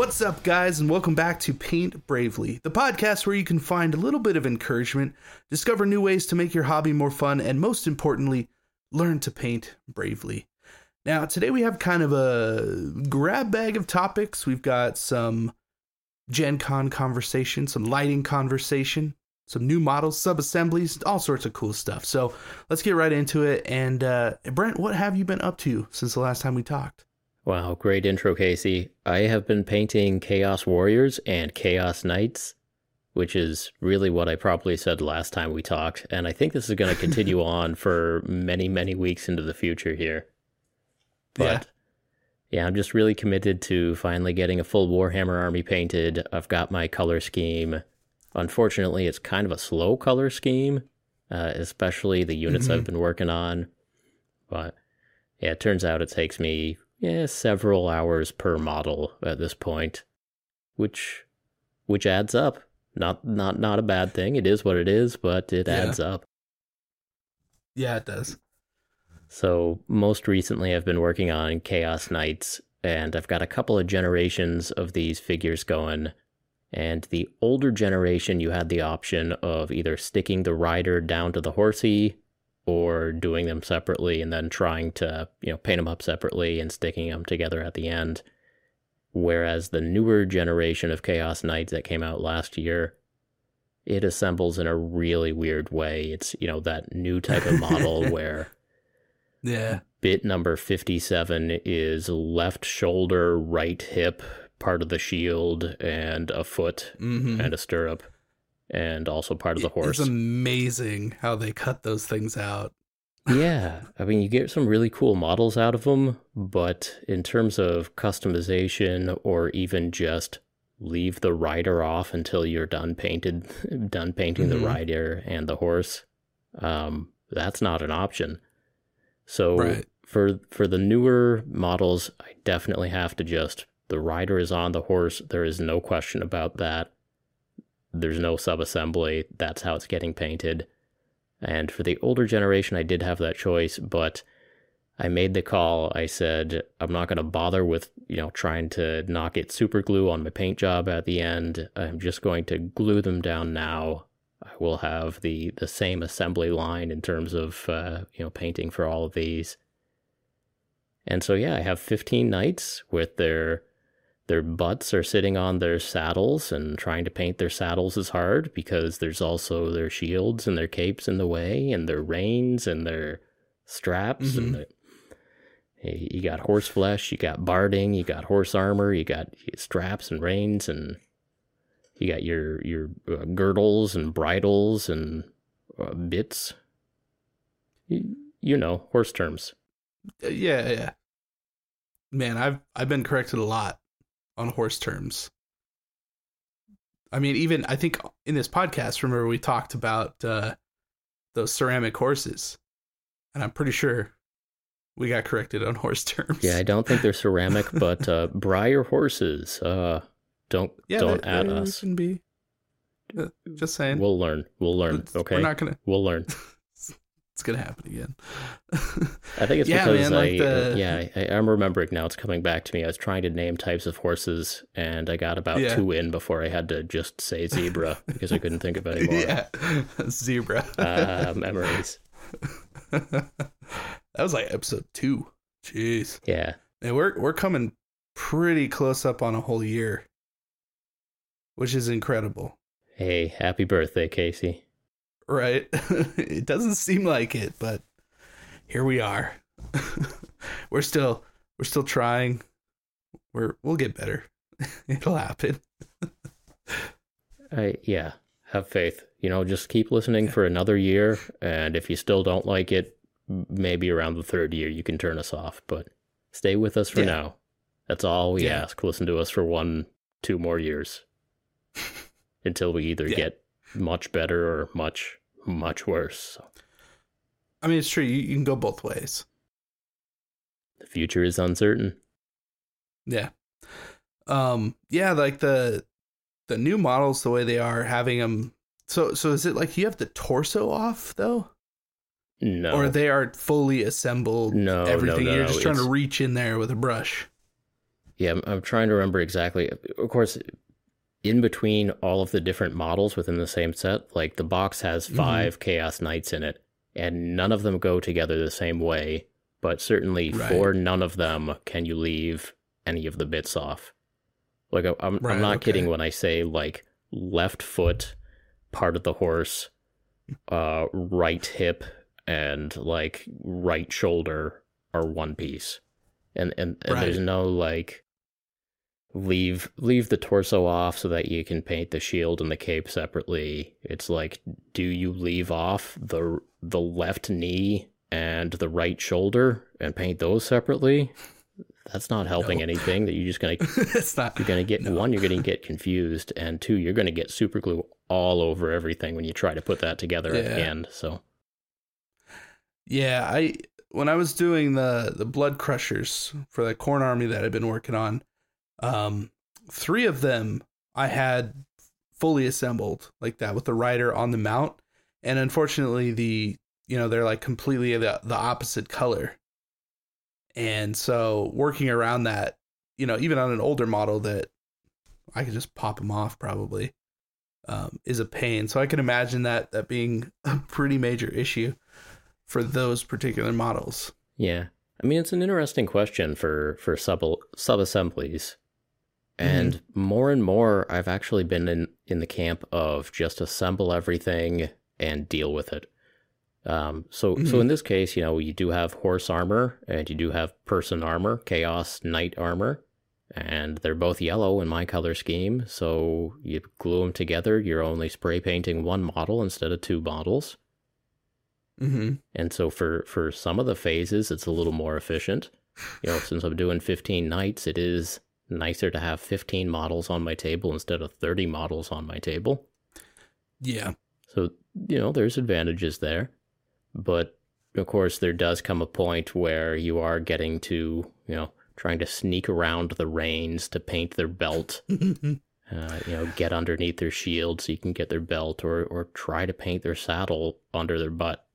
What's up, guys, and welcome back to Paint Bravely, the podcast where you can find a little bit of encouragement, discover new ways to make your hobby more fun, and most importantly, learn to paint bravely. Now, today we have kind of a grab bag of topics. We've got some Gen Con conversation, some lighting conversation, some new models, sub assemblies, all sorts of cool stuff. So let's get right into it. And uh, Brent, what have you been up to since the last time we talked? Wow, great intro, Casey. I have been painting Chaos Warriors and Chaos Knights, which is really what I probably said last time we talked. And I think this is going to continue on for many, many weeks into the future here. But yeah. yeah, I'm just really committed to finally getting a full Warhammer army painted. I've got my color scheme. Unfortunately, it's kind of a slow color scheme, uh, especially the units mm-hmm. I've been working on. But yeah, it turns out it takes me yeah, several hours per model at this point, which which adds up. Not not not a bad thing. It is what it is, but it yeah. adds up. Yeah, it does. So most recently, I've been working on Chaos Knights, and I've got a couple of generations of these figures going. And the older generation, you had the option of either sticking the rider down to the horsey or doing them separately and then trying to, you know, paint them up separately and sticking them together at the end. Whereas the newer generation of Chaos Knights that came out last year, it assembles in a really weird way. It's, you know, that new type of model where yeah. Bit number 57 is left shoulder, right hip, part of the shield and a foot mm-hmm. and a stirrup and also part of the horse. It's amazing how they cut those things out. yeah, I mean, you get some really cool models out of them, but in terms of customization or even just leave the rider off until you're done painted, done painting mm-hmm. the rider and the horse, um, that's not an option. So right. for for the newer models, I definitely have to just the rider is on the horse. There is no question about that. There's no subassembly. That's how it's getting painted. And for the older generation, I did have that choice, but I made the call. I said, I'm not going to bother with, you know, trying to knock it super glue on my paint job at the end. I'm just going to glue them down now. I will have the, the same assembly line in terms of, uh, you know, painting for all of these. And so, yeah, I have 15 knights with their their butts are sitting on their saddles and trying to paint their saddles is hard because there's also their shields and their capes in the way and their reins and their straps mm-hmm. and the, you got horse flesh, you got barding, you got horse armor, you got straps and reins and you got your your uh, girdles and bridles and uh, bits. You, you know, horse terms. Uh, yeah, yeah. Man, I've I've been corrected a lot on horse terms. I mean, even I think in this podcast, remember we talked about uh, those ceramic horses, and I'm pretty sure we got corrected on horse terms. Yeah, I don't think they're ceramic, but uh, Breyer horses. Uh, don't yeah, don't add us. Can be. Uh, just saying. We'll learn. We'll learn. Okay. We're not gonna. We'll learn. it's gonna happen again. I think it's yeah, because man, I, like the... yeah, I, am remembering now. It's coming back to me. I was trying to name types of horses, and I got about yeah. two in before I had to just say zebra because I couldn't think of any more. yeah, zebra. uh, memories. that was like episode two. Jeez. Yeah. And we're we're coming pretty close up on a whole year, which is incredible. Hey, happy birthday, Casey right? it doesn't seem like it, but here we are. we're still we're still trying. We're we'll get better. It'll happen. I yeah, have faith. You know, just keep listening for another year and if you still don't like it, maybe around the third year you can turn us off, but stay with us for yeah. now. That's all we yeah. ask. Listen to us for one, two more years until we either get much better or much much worse. I mean, it's true. You, you can go both ways. The future is uncertain. Yeah. Um. Yeah. Like the the new models, the way they are having them. So so is it like you have the torso off though? No. Or they are fully assembled. No. Everything. No, no, You're just no. trying it's... to reach in there with a brush. Yeah, I'm, I'm trying to remember exactly. Of course, in between all of the different models within the same set, like the box has Mm-hmm. 5 Chaos Knights in it, and none of them go together the same way. But certainly Right. for none of them can you leave any of the bits off. Like I'm, Right, I'm not okay. kidding when I say like left foot, part of the horse, uh, right hip, and like right shoulder are one piece, and and, and there's no like leave leave the torso off so that you can paint the shield and the cape separately. It's like, do you leave off the the left knee and the right shoulder and paint those separately? That's not helping No. anything. That you're just gonna it's not. you're gonna get No. one, you're gonna get confused, and two, you're gonna get super glue all over everything when you try to put that together at the end. So Yeah, I when I was doing the the blood crushers for the Khorne army that I've been working on, um, three of them I had fully assembled like that with the rider on the mount, and unfortunately the you know they're like completely the the opposite color, and so working around that, you know, even on an older model that I could just pop them off probably, um, is a pain. So I can imagine that that being a pretty major issue for those particular models. yeah, I mean it's an interesting question for for sub sub assemblies, and more and more I've actually been in in the camp of just assemble everything and deal with it. Um, so so Mhm. in this case, you know, you do have horse armor and you do have person armor, chaos knight armor, and they're both yellow in my color scheme. So you glue them together. You're only spray painting one model instead of two models. Mm-hmm. And so for for some of the phases, it's a little more efficient. You know, since I'm doing 15 knights, it is nicer to have 15 models on my table instead of 30 models on my table. Yeah. So, you know, there's advantages there. But of course, there does come a point where you are getting to, you know, trying to sneak around the reins to paint their belt, uh, you know, get underneath their shield so you can get their belt, or, or try to paint their saddle under their butt,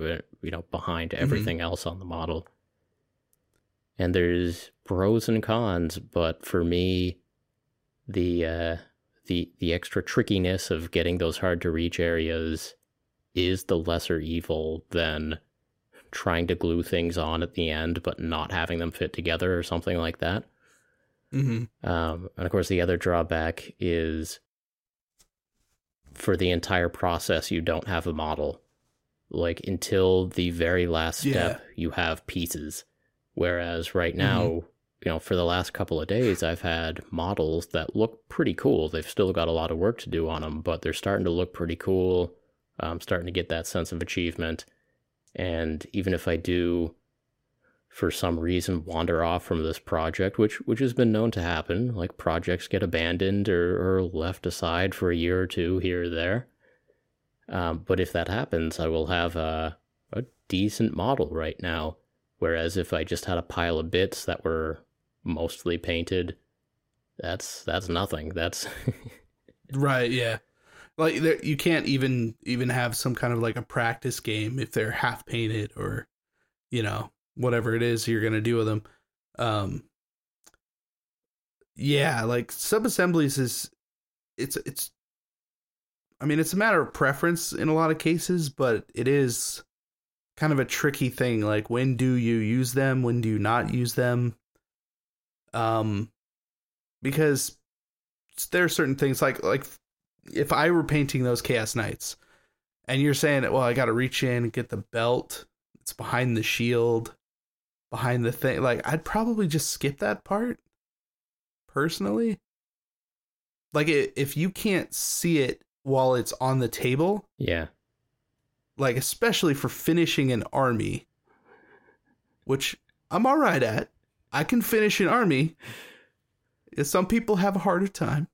uh, you know, behind everything else on the model. And there's pros and cons, but for me, the uh, the the extra trickiness of getting those hard to reach areas is the lesser evil than trying to glue things on at the end but not having them fit together or something like that. mm-hmm. Um, and of course, the other drawback is for the entire process, you don't have a model. Like until the very last step, you have pieces. Whereas right now, you know, for the last couple of days, I've had models that look pretty cool. They've still got a lot of work to do on them, but they're starting to look pretty cool. I'm starting to get that sense of achievement. And even if I do for some reason wander off from this project, which which has been known to happen. Like projects get abandoned or, or left aside for a year or two here or there. Um, but if that happens, I will have a a decent model right now. Whereas if I just had a pile of bits that were mostly painted, that's that's nothing. That's Right. Yeah. Like there, you can't even even have some kind of like a practice game if they're half painted or, you know, whatever it is you're gonna do with them. Um. Yeah, like sub assemblies is, it's it's. I mean, it's a matter of preference in a lot of cases, but it is kind of a tricky thing. Like, when do you use them? When do you not use them? Um, because there are certain things like like if I were painting those Chaos Knights, and you're saying, well, I got to reach in and get the belt. It's behind the shield, behind the thing. Like, I'd probably just skip that part. Personally, like if you can't see it while it's on the table, yeah. Like especially for finishing an army, which I'm all right at. I can finish an army. Some people have a harder time.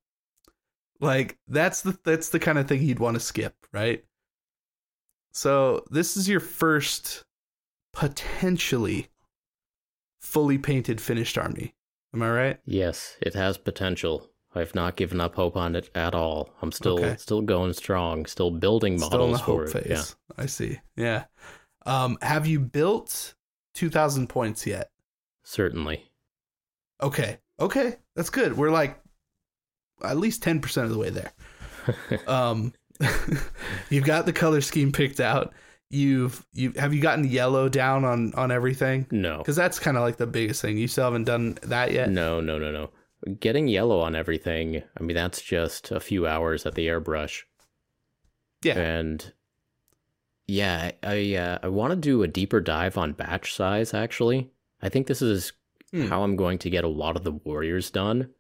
Like that's the that's the kind of thing you'd want to skip, right? So this is your first potentially fully painted finished army. Am I right? Yes, it has potential. I've not given up hope on it at all. I'm still Okay. still going strong, still building Still in models the for hope it. Yeah. phase. I see. Yeah. Um, have you built two thousand points yet? Certainly. Okay. Okay, that's good. We're like at least 10% of the way there. um you've got the color scheme picked out. You've you have you gotten yellow down on on everything? No. Cuz that's kind of like the biggest thing. You still haven't done that yet? No, no, no, no. Getting yellow on everything, I mean that's just a few hours at the airbrush. Yeah. And yeah, I uh, I want to do a deeper dive on batch size actually. I think this is Hmm. how I'm going to get a lot of the warriors done.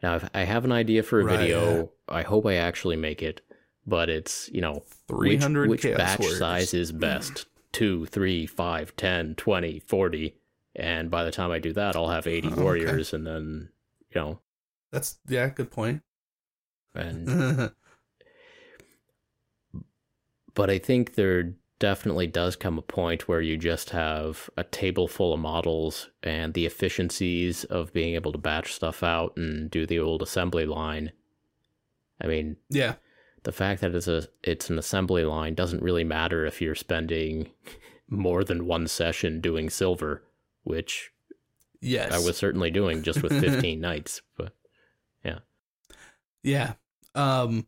Now, I have an idea for a Right, video. I hope I actually make it, but it's, you know, which, 300 which chaos batch warriors. size is best? 2, 3, 5, 10, 20, 40. And by the time I do that, I'll have 80 Oh, okay. warriors and then, you know, That's yeah, good point. and but I think there definitely does come a point where you just have a table full of models and the efficiencies of being able to batch stuff out and do the old assembly line. I mean, yeah. the fact that it's a it's an assembly line doesn't really matter if you're spending more than one session doing silver, which Yes. I was certainly doing just with 15 knights, but Yeah. Yeah. Um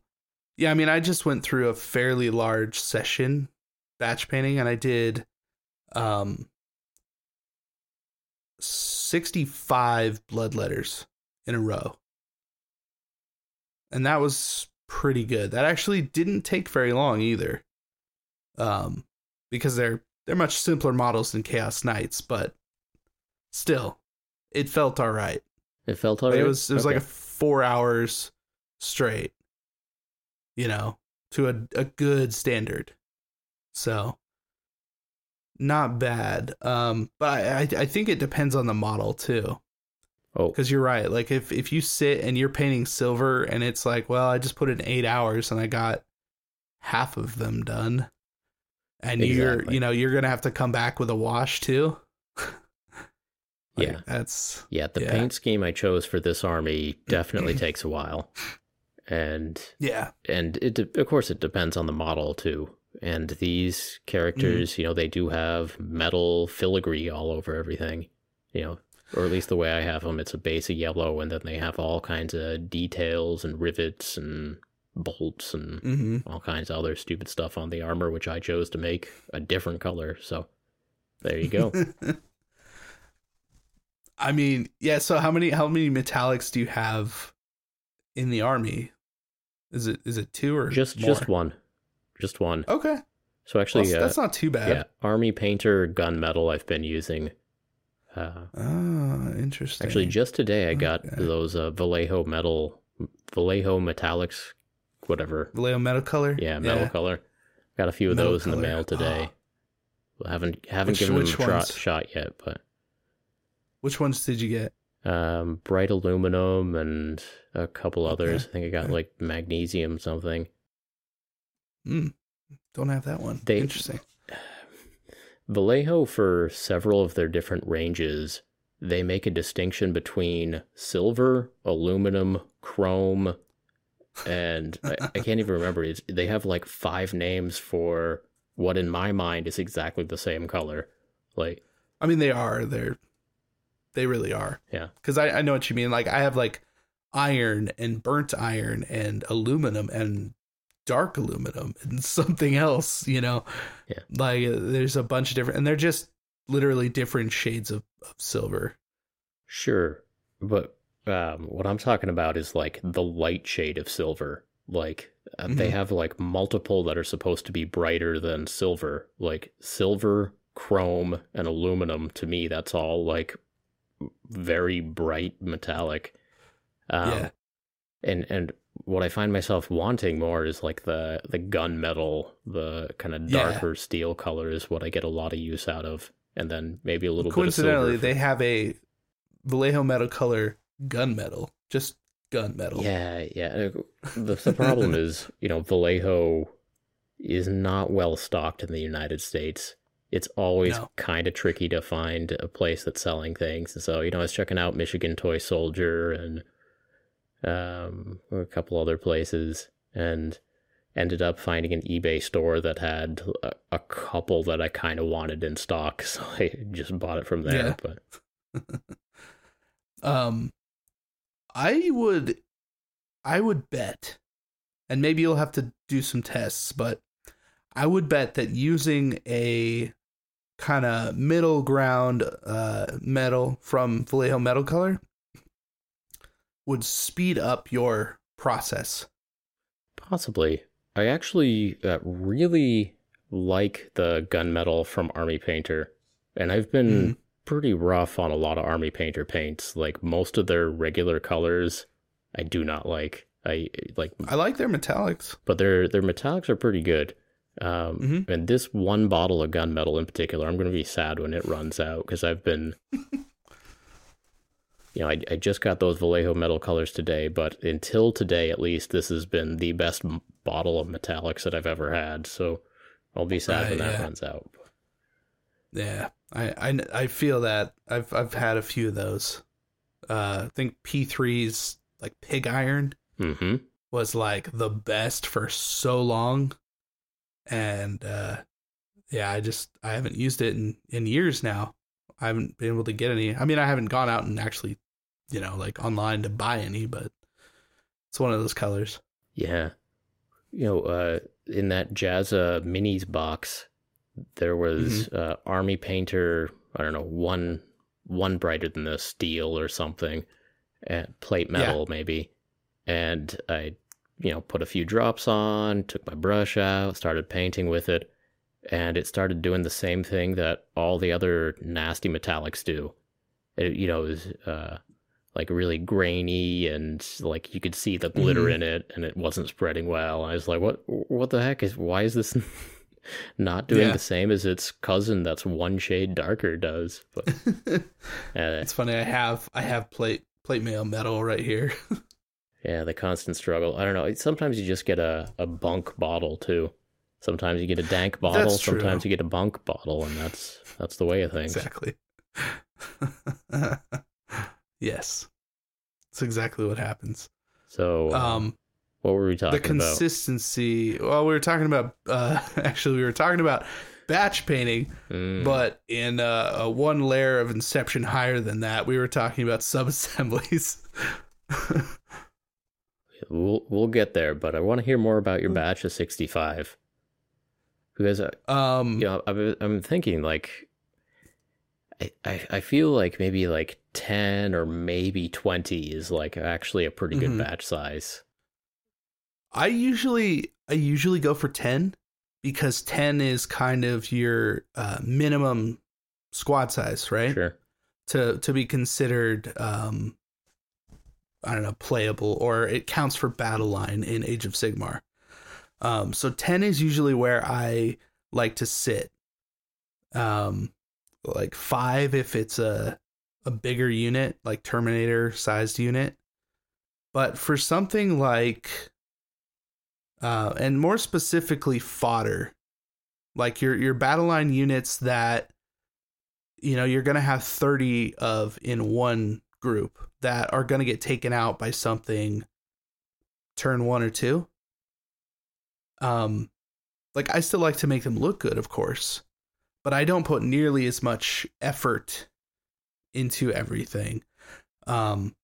yeah, I mean I just went through a fairly large session batch painting and I did um 65 blood letters in a row. And that was pretty good. That actually didn't take very long either. Um because they're they're much simpler models than Chaos Knights, but still it felt all right. it felt alright. It was it was like a four hours straight, you know, to a a good standard. So not bad. Um, but I I, I think it depends on the model too, oh because you're right. Like if if you sit and you're painting silver and it's like, well, I just put in eight hours and I got half of them done, and you're you know you're gonna have to come back with a wash too. Like, Yeah. that's Yeah, the Yeah. paint scheme I chose for this army definitely takes a while, and yeah, and it de- of course it depends on the model too. And these characters, you know, they do have metal filigree all over everything, you know, or at least the way I have them, it's a base of yellow, and then they have all kinds of details and rivets and bolts and hmm all kinds of other stupid stuff on the armor, which I chose to make a different color. So there you go. I mean, yeah. So how many how many metallics do you have in the army? Is it is it two or just more? just one, just one. Okay, So actually, Well, uh, that's not too bad. Yeah, Army Painter gunmetal I've been using. Uh, Ah, interesting. actually, just today I got Okay. those uh, Vallejo metal, Vallejo metallics, whatever. Vallejo metal color. Yeah, metal color. Got a few of Metal those in the mail today. I haven't haven't Which- given them a ones? shot yet, but Which ones did you get? um, bright aluminum and a couple others. Okay, I think I got okay. like magnesium something. Hmm. Don't have that one. They- interesting. Vallejo, for several of their different ranges, they make a distinction between silver, aluminum, chrome, and I, I can't even remember. It's, they have like five names for what, in my mind, is exactly the same color. Like, I mean, they are. They're. They really are. Yeah. Because I I know what you mean. Like I have like iron and burnt iron and aluminum and dark aluminum and something else. You know. Yeah. Like uh, there's a bunch of different, and they're just literally different shades of, of silver. sure, but um, what I'm talking about is like the light shade of silver. Like, uh, they Mhm. have like multiple that are supposed to be brighter than silver. Like, silver, chrome, and aluminum, to me, that's all like very bright metallic. Um, yeah. and and what I find myself wanting more is like the the gunmetal, the kind of Yeah. darker steel color is what I get a lot of use out of, and then maybe a little Coincidentally, bit of they have a Vallejo metal color gunmetal, just gunmetal. yeah, yeah. The, the problem is, you know, Vallejo is not well stocked in the United States. It's always No. kind of tricky to find a place that's selling things. And so, you know, I was checking out Michigan Toy Soldier and um, a couple other places and ended up finding an eBay store that had a, a couple that I kind of wanted in stock. So I just bought it from there. Yeah. But Um, I would I would bet, and maybe you'll have to do some tests, but I would bet that using a kind of middle ground uh, metal from Vallejo Metal Color would speed up your process. Possibly. I actually uh, really like the gunmetal from Army Painter, and I've been mm. pretty rough on a lot of Army Painter paints. Like most of their regular colors, I do not like. I like. I like their metallics, but their their metallics are pretty good. Um, mm-hmm. And this one bottle of gunmetal in particular, I'm going to be sad when it runs out because I've been, you know, I, I just got those Vallejo metal colors today, but until today, at least, this has been the best bottle of metallics that I've ever had. So I'll be sad uh, when that runs out. Yeah, I, I, I feel that I've I've had a few of those. Uh, I think P3's like pig iron mm-hmm. was like the best for so long and uh, yeah, I just I haven't used it in in years now. I haven't been able to get any. I mean, I haven't gone out and actually, you know, like online to buy any, but it's one of those colors. Yeah, you know, uh, in that Jazza minis box, there was mm-hmm. uh, Army Painter. I don't know one one brighter than the steel or something, and plate metal yeah. maybe, and I you know, put a few drops on, took my brush out, started painting with it, and it started doing the same thing that all the other nasty metallics do. It, you know, it was uh, like really grainy and like you could see the glitter mm-hmm. in it, and it wasn't spreading well. I was like, what? What the heck is? Why is this? not doing yeah. the same as its cousin that's one shade darker does but uh, it's funny i have i have plate plate mail metal right here Yeah, the constant struggle. I don't know. Sometimes you just get a, a bunk bottle too. Sometimes you get a dank bottle. Sometimes you get a bunk bottle, and that's that's the way of things. Exactly. yes, that's exactly what happens. So, um, what were we talking about? The consistency. About? Well, we were talking about. Uh, actually, we were talking about batch painting, mm. but in uh, a one layer of inception higher than that, we were talking about sub assemblies. We'll we'll get there, but I want to hear more about your batch of sixty five. Because um, you know, I'm I'm thinking like, I, I I feel like maybe like ten or maybe twenty is like actually a pretty good mm-hmm. batch size. I usually I usually go for ten because ten is kind of your uh, minimum squad size, right? Sure. To to be considered um I don't know, playable or it counts for battle line in Age of Sigmar. Um, so 10 is usually where I like to sit. Um, like five if it's a, a bigger unit, like Terminator sized unit. But for something like, uh, and more specifically fodder, like your, your battle line units that, you know, you're going to have 30 of in one group that are going to get taken out by something turn one or two. Um, like I still like to make them look good, of course, but I don't put nearly as much effort into everything. Um,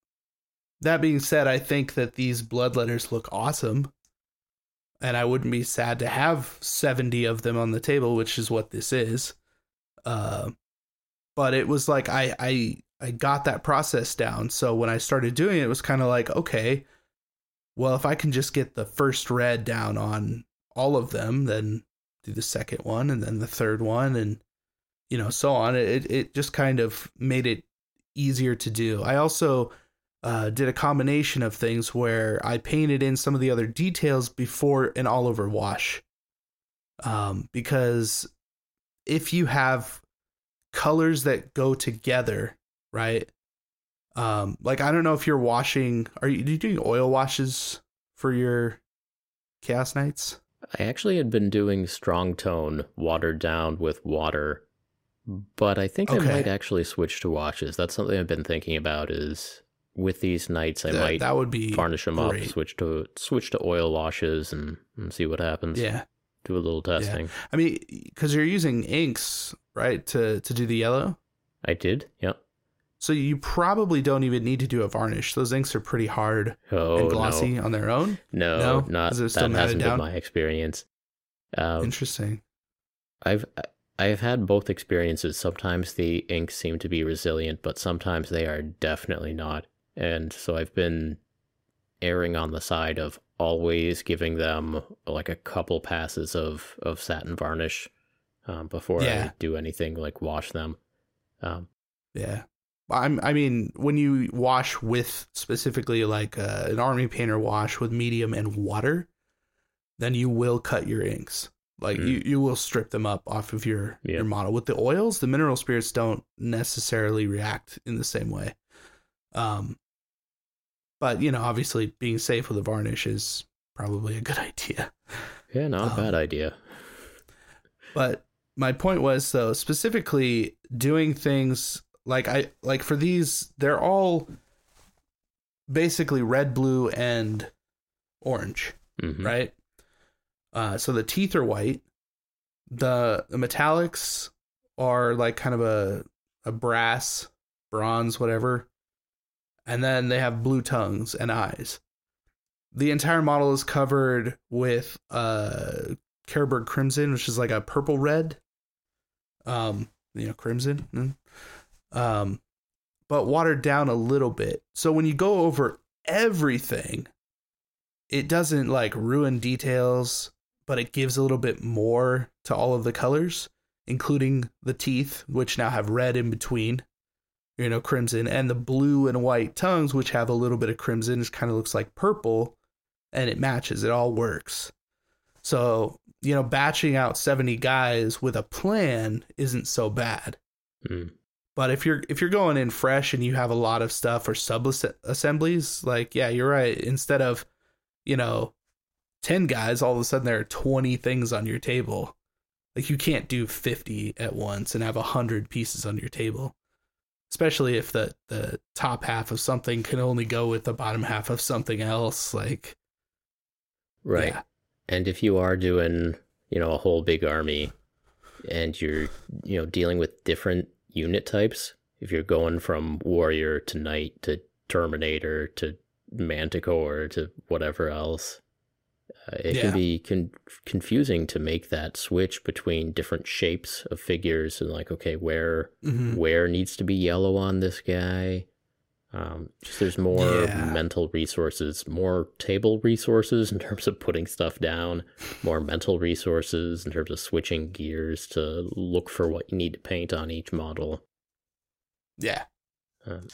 that being said, I think that these bloodletters look awesome, and I wouldn't be sad to have seventy of them on the table, which is what this is. Uh, but it was like I I I got that process down. So when I started doing it, it was kind of like, okay, well, if I can just get the first red down on all of them, then do the second one and then the third one and you know, so on. It it just kind of made it easier to do. I also uh, did a combination of things where I painted in some of the other details before an all over wash. Um, because if you have colors that go together right? Um, like I don't know if you're washing. Are you, are you doing oil washes for your chaos knights? I actually had been doing strong tone watered down with water, but I think okay. I might actually switch to washes. That's something I've been thinking about. Is with these knights, I that, might that would be varnish them great. up, switch to switch to oil washes, and, and see what happens. Yeah, do a little testing. Yeah. I mean, because you're using inks, right, to to do the yellow. I did. Yep. So you probably don't even need to do a varnish. Those inks are pretty hard Oh and glossy no, on their own. no, No? not that hasn't been my experience. Um, Interesting. I've I've had both experiences. Sometimes the inks seem to be resilient, but sometimes they are definitely not. And so I've been erring on the side of always giving them like a couple passes of of satin varnish um, before Yeah. I do anything like wash them. Um, Yeah. I'm, I mean, when you wash with specifically like uh, an army painter wash with medium and water, then you will cut your inks. Like Mm. you, you will strip them up off of your Yeah. your model. With the oils, the mineral spirits don't necessarily react in the same way. Um, but you know, obviously, being safe with a varnish is probably a good idea. yeah, not a Um, bad idea. But my point was though, specifically doing things like I like for these, they're all basically red, blue, and orange, Mhm. right? Uh, so the teeth are white. The, the metallics are like kind of a a brass, bronze, whatever, and then they have blue tongues and eyes. The entire model is covered with uh Carroburg Crimson, which is like a purple red. Um, you know, crimson. mm. Um, but watered down a little bit. So when you go over everything, it doesn't like ruin details, but it gives a little bit more to all of the colors, including the teeth, which now have red in between. You know, crimson, and the blue and white tongues, which have a little bit of crimson, which kind of looks like purple, and it matches. It all works. So, you know, batching out 70 guys with a plan isn't so bad. Mm. But if you're if you're going in fresh and you have a lot of stuff or sub assemblies, like yeah, you're right. Instead of, you know, 10 guys, all of a sudden there are 20 things on your table. Like you can't do 50 at once and have 100 pieces on your table. Especially if the the top half of something can only go with the bottom half of something else like Right. yeah. And if you are doing, you know, a whole big army and you're, you know, dealing with different unit types, if you're going from warrior to knight to terminator to manticore to whatever else, uh, it Yeah. can be con- confusing to make that switch between different shapes of figures and like, okay, where Mhm. where needs to be yellow on this guy. Um, just there's more Yeah. mental resources, more table resources in terms of putting stuff down, more mental resources in terms of switching gears to look for what you need to paint on each model. Yeah. Um,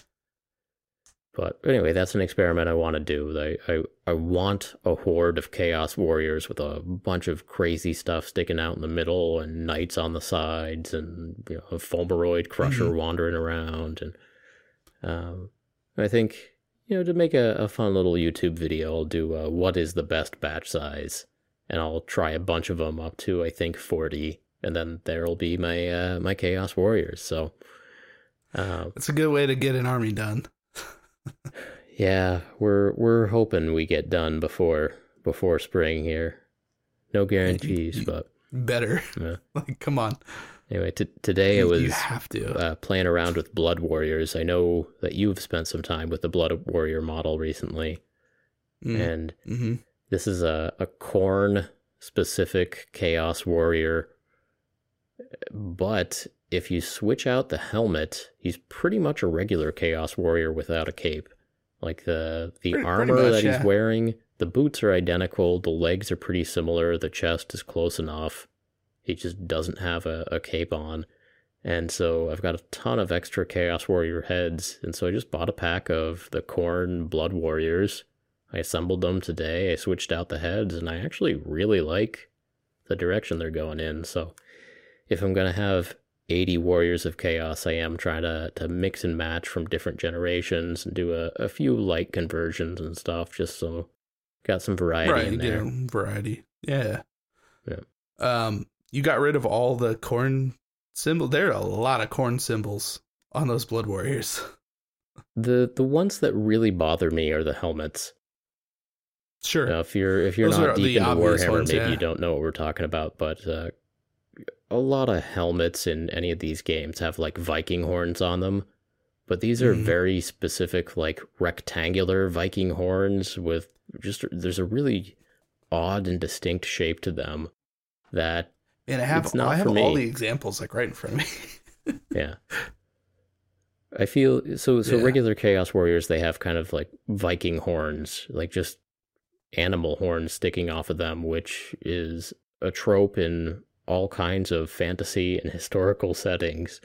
but anyway, that's an experiment I want to do. I, I I want a horde of chaos warriors with a bunch of crazy stuff sticking out in the middle and knights on the sides and you know a fulmeroid crusher Mhm. wandering around and um, I think you know to make a, a fun little YouTube video, I'll do uh, what is the best batch size, and I'll try a bunch of them up to I think forty, and then there'll be my uh, my chaos warriors. So. Um, It's a good way to get an army done. yeah, we're we're hoping we get done before before spring here. No guarantees, but Better. Yeah. like come on. Anyway, t- today I You- was you have to. uh, playing around with Blood Warriors. I know that you've spent some time with the Blood Warrior model recently, Mm. and hmm this is a a Khorne specific Chaos Warrior. But if you switch out the helmet, he's pretty much a regular Chaos Warrior without a cape. Like the the Pretty- pretty armor much, that yeah. he's wearing, the boots are identical, the legs are pretty similar, the chest is close enough. He just doesn't have a, a cape on. And so I've got a ton of extra Chaos Warrior heads, and so I just bought a pack of the Khorne Blood Warriors. I assembled them today. I switched out the heads, and I actually really like the direction they're going in. So if I'm gonna have 80 Warriors of Chaos, I am trying to to mix and match from different generations and do a, a few light conversions and stuff, just so got some variety right, in you there. variety. Yeah. Yeah. Um, you got rid of all the Khorne symbol. There are a lot of Khorne symbols on those blood warriors. The the ones that really bother me are the helmets. Sure. If you're if you're Those not deep into Warhammer, ones, maybe yeah. you don't know what we're talking about. But uh, a lot of helmets in any of these games have like Viking horns on them, but these are Mhm. very specific, like rectangular Viking horns with just there's a really odd and distinct shape to them that And I have It's not I have for all me. the examples like right in front of me. yeah. I feel so so Yeah. regular chaos warriors they have kind of like Viking horns, like just animal horns sticking off of them, which is a trope in all kinds of fantasy and historical settings.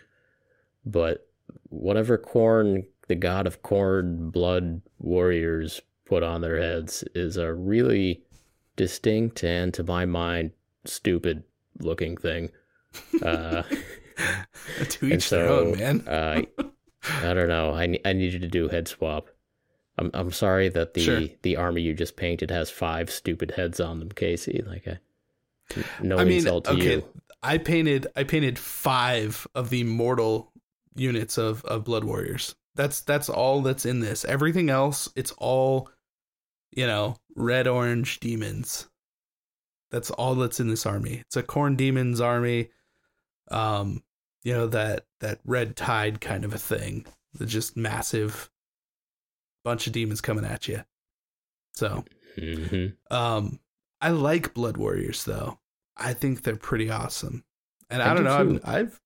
But whatever Khorne the god of Khorne blood warriors put on their heads is a really distinct and to my mind stupid looking thing. Uh to each their own, man. uh, I don't know. I I need you to do head swap. I'm I'm sorry that the Sure. the army you just painted has five stupid heads on them, Casey. Like, I, no I mean, insult to okay, you. I painted I painted five of the mortal units of of Blood Warriors. That's that's all that's in this. Everything else, it's all, you know, red orange demons. That's all that's in this army. It's a Khorne demons army. Um, you know that that red tide kind of a thing. It's just massive bunch of demons coming at you. So hmm um, I like Blood Warriors though. I think they're pretty awesome. And I I, don't do know. I've, I've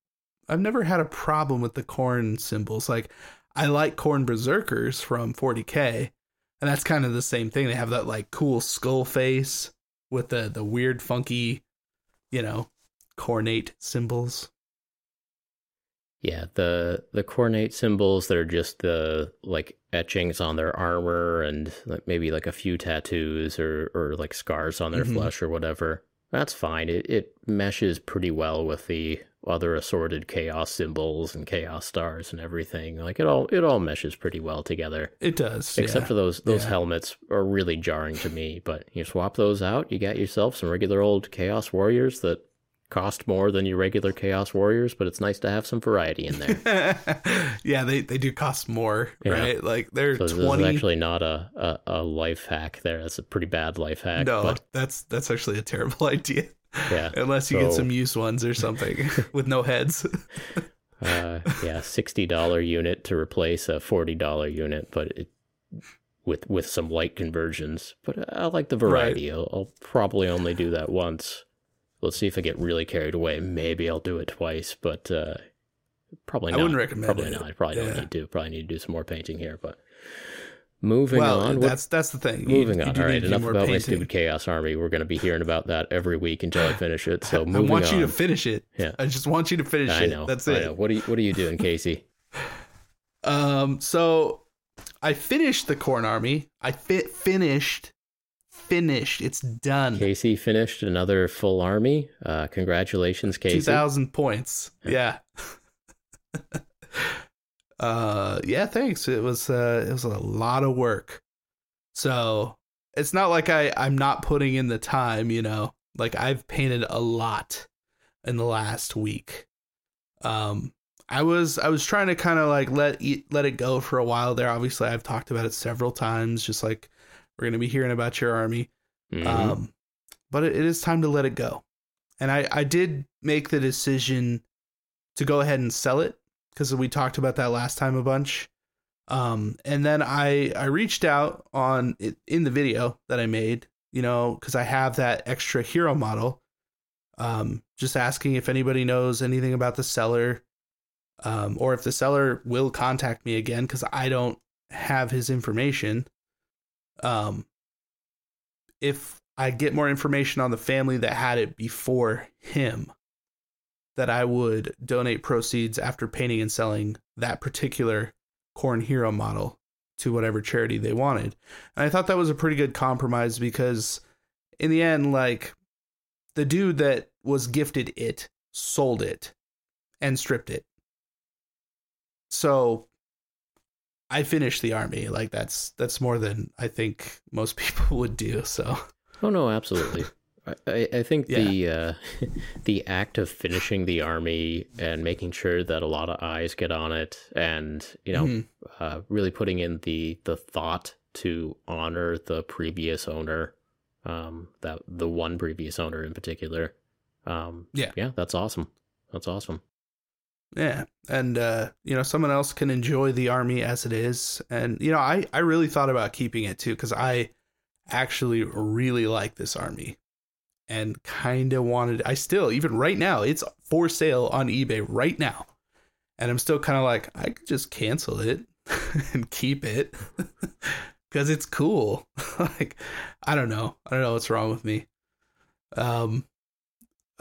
I've never had a problem with the Khorne symbols. Like I like Khorne berserkers from 40k, and that's kind of the same thing. They have that like cool skull face with the the weird funky, you know, Khornate symbols. Yeah, the the Khornate symbols that are just the like etchings on their armor and like maybe like a few tattoos or or like scars on their Mhm. flesh or whatever. That's fine. It it meshes pretty well with the other assorted chaos symbols and chaos stars and everything. Like it all it all meshes pretty well together. It does, Except yeah. for those those Yeah. helmets are really jarring to me. But you swap those out, you got yourself some regular old chaos warriors that cost more than your regular chaos warriors, but it's nice to have some variety in there. yeah, they they do cost more, Yeah. right? Like they're So this twenty. is actually not a, a, a life hack there. That's a pretty bad life hack. no, But that's that's actually a terrible idea. yeah. Unless you get some used ones or something with no heads. Uh, yeah, sixty dollar unit to replace a forty dollar unit, but it with with some light conversions. But I like the variety. I'll, I'll probably only do that once. Let's see if I get really carried away. Maybe I'll do it twice, but uh, probably I not. wouldn't recommend Probably it. not. I probably Yeah. don't need to. Probably need to do some more painting here. But moving well, on. that's that's the thing. Moving you on. do All right, enough about my stupid chaos army. We're going to be hearing about that every week until I finish it. So I want on. you to finish it. Yeah. I just want you to finish I it. know. That's I it. know. What are you What are you doing, Casey? Um, so I finished the Khorne army. I fit finished, finished. It's done. Casey finished another full army. Uh, congratulations, Casey. Two thousand points. Yeah. uh, yeah. Thanks. It was uh, it was a lot of work. So it's not like I I'm not putting in the time. You know, like I've painted a lot in the last week. Um, I was I was trying to kind of like let let it go for a while there. Obviously, I've talked about it several times. Just like we're gonna be hearing about your army. Mhm. Um, but it, it is time to let it go. And I, I did make the decision to go ahead and sell it because we talked about that last time a bunch. Um, and then I, I reached out on it in the video that I made, you know, because I have that extra hero model. Um, just asking if anybody knows anything about the seller, um, or if the seller will contact me again because I don't have his information. Um, if I get more information on the family that had it before him, that I would donate proceeds after painting and selling that particular Khorne Hero model to whatever charity they wanted. And I thought that was a pretty good compromise because in the end, like the dude that was gifted it sold it and stripped it. So I finished the army. Like that's that's more than I think most people would do. So Oh no, absolutely. I, I, think the uh, the act of finishing the army and making sure that a lot of eyes get on it, and you know, Mhm. uh, really putting in the the thought to honor the previous owner, um, that the one previous owner in particular. Um, Yeah. yeah, that's awesome. That's awesome. Yeah. And uh, you know, someone else can enjoy the army as it is. And you know, I I really thought about keeping it too cuz I actually really like this army and kind of wanted I still even right now it's for sale on eBay right now. And I'm still kind of like I could just cancel it and keep it cuz it's cool. like I don't know. I don't know what's wrong with me. Um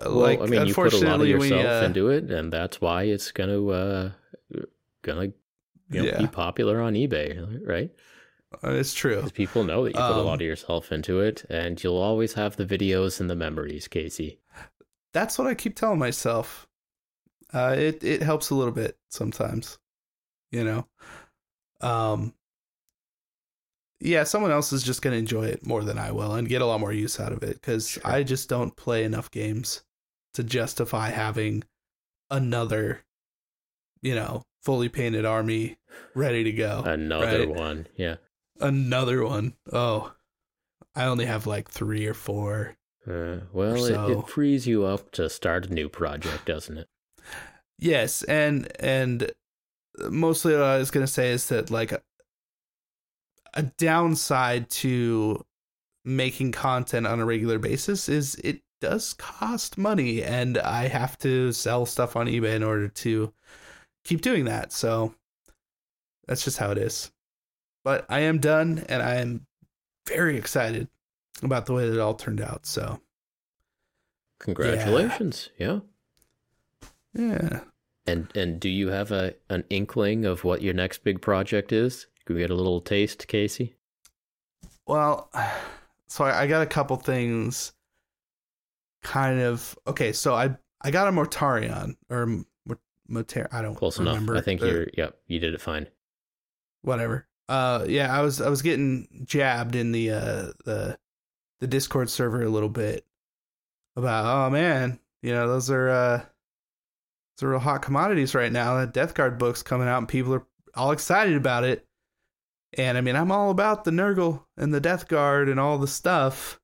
well, I mean, you put a lot of yourself we, uh, into it, and that's why it's gonna uh, gonna you know, yeah. be popular on eBay, right? Uh, it's true. People know that you put um, a lot um, of yourself into it, and you'll always have the videos and the memories, Casey. That's what I keep telling myself. Uh, it it helps a little bit sometimes, you know. Um, yeah, someone else is just gonna enjoy it more than I will and get a lot more use out of it because sure. I just don't play enough games to justify having another, you know, fully painted army ready to go. Another right? one, yeah. Another one. Oh, I only have like three or four. Uh, well, so. it, it frees you up to start a new project, doesn't it? Yes, and and mostly what I was gonna say is that like a, a downside to making content on a regular basis is it does cost money and I have to sell stuff on eBay in order to keep doing that. So that's just how it is. But I am done and I am very excited about the way that it all turned out. So congratulations. Yeah. Yeah. yeah. And and do you have a an inkling of what your next big project is? Can we get a little taste, Casey? Well, so I, I got a couple things kind of okay. So I I got a Mortarion or Motar. I don't close remember. enough. I think you're. Yep, you did it fine. Whatever. Uh, yeah, I was I was getting jabbed in the uh the the Discord server a little bit about oh man, you know those are uh those are real hot commodities right now. That Death Guard book's coming out and people are all excited about it. And I mean, I'm all about the Nurgle and the Death Guard and all the stuff.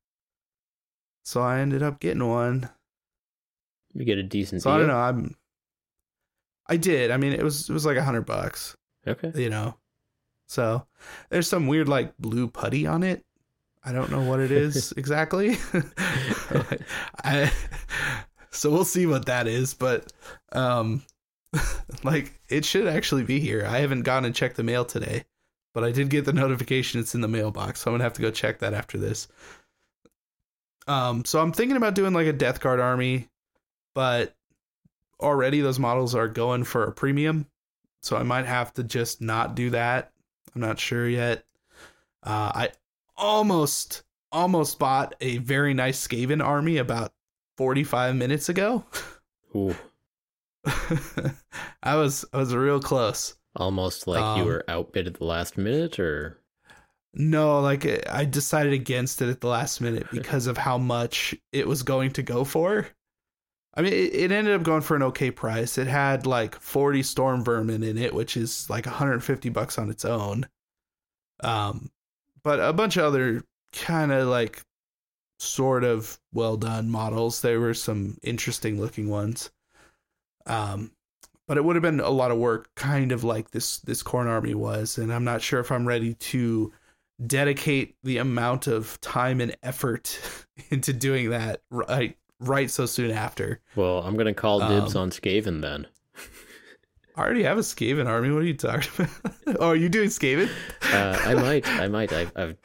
So I ended up getting one. You get a decent so deal. I don't know. I'm. I did. I mean, it was it was like a hundred bucks. Okay. You know, so there's some weird like blue putty on it. I don't know what it is exactly. I, so we'll see what that is, but um, like it should actually be here. I haven't gone and checked the mail today, but I did get the notification it's in the mailbox. So I'm gonna have to go check that after this. Um, so I'm thinking about doing like a Death Guard army, but already those models are going for a premium, so I might have to just not do that. I'm not sure yet. Uh, I almost almost bought a very nice Skaven army about 45 minutes ago. Ooh. I was I was real close. Almost like um, you were outbid at the last minute, or no, like I decided against it at the last minute because of how much it was going to go for. I mean, it, ended up going for an okay price. It had like 40 storm vermin in it, which is like 150 bucks on its own. Um, but a bunch of other kind of like sort of well done models. There were some interesting looking ones. Um, but it would have been a lot of work, kind of like this this Khorne army was, and I'm not sure if I'm ready to dedicate the amount of time and effort into doing that right right so soon after. Well, I'm gonna call dibs um, on Skaven then. I already have a Skaven army. What are you talking about? oh, are you doing Skaven? uh, I might. I might. I've, I've,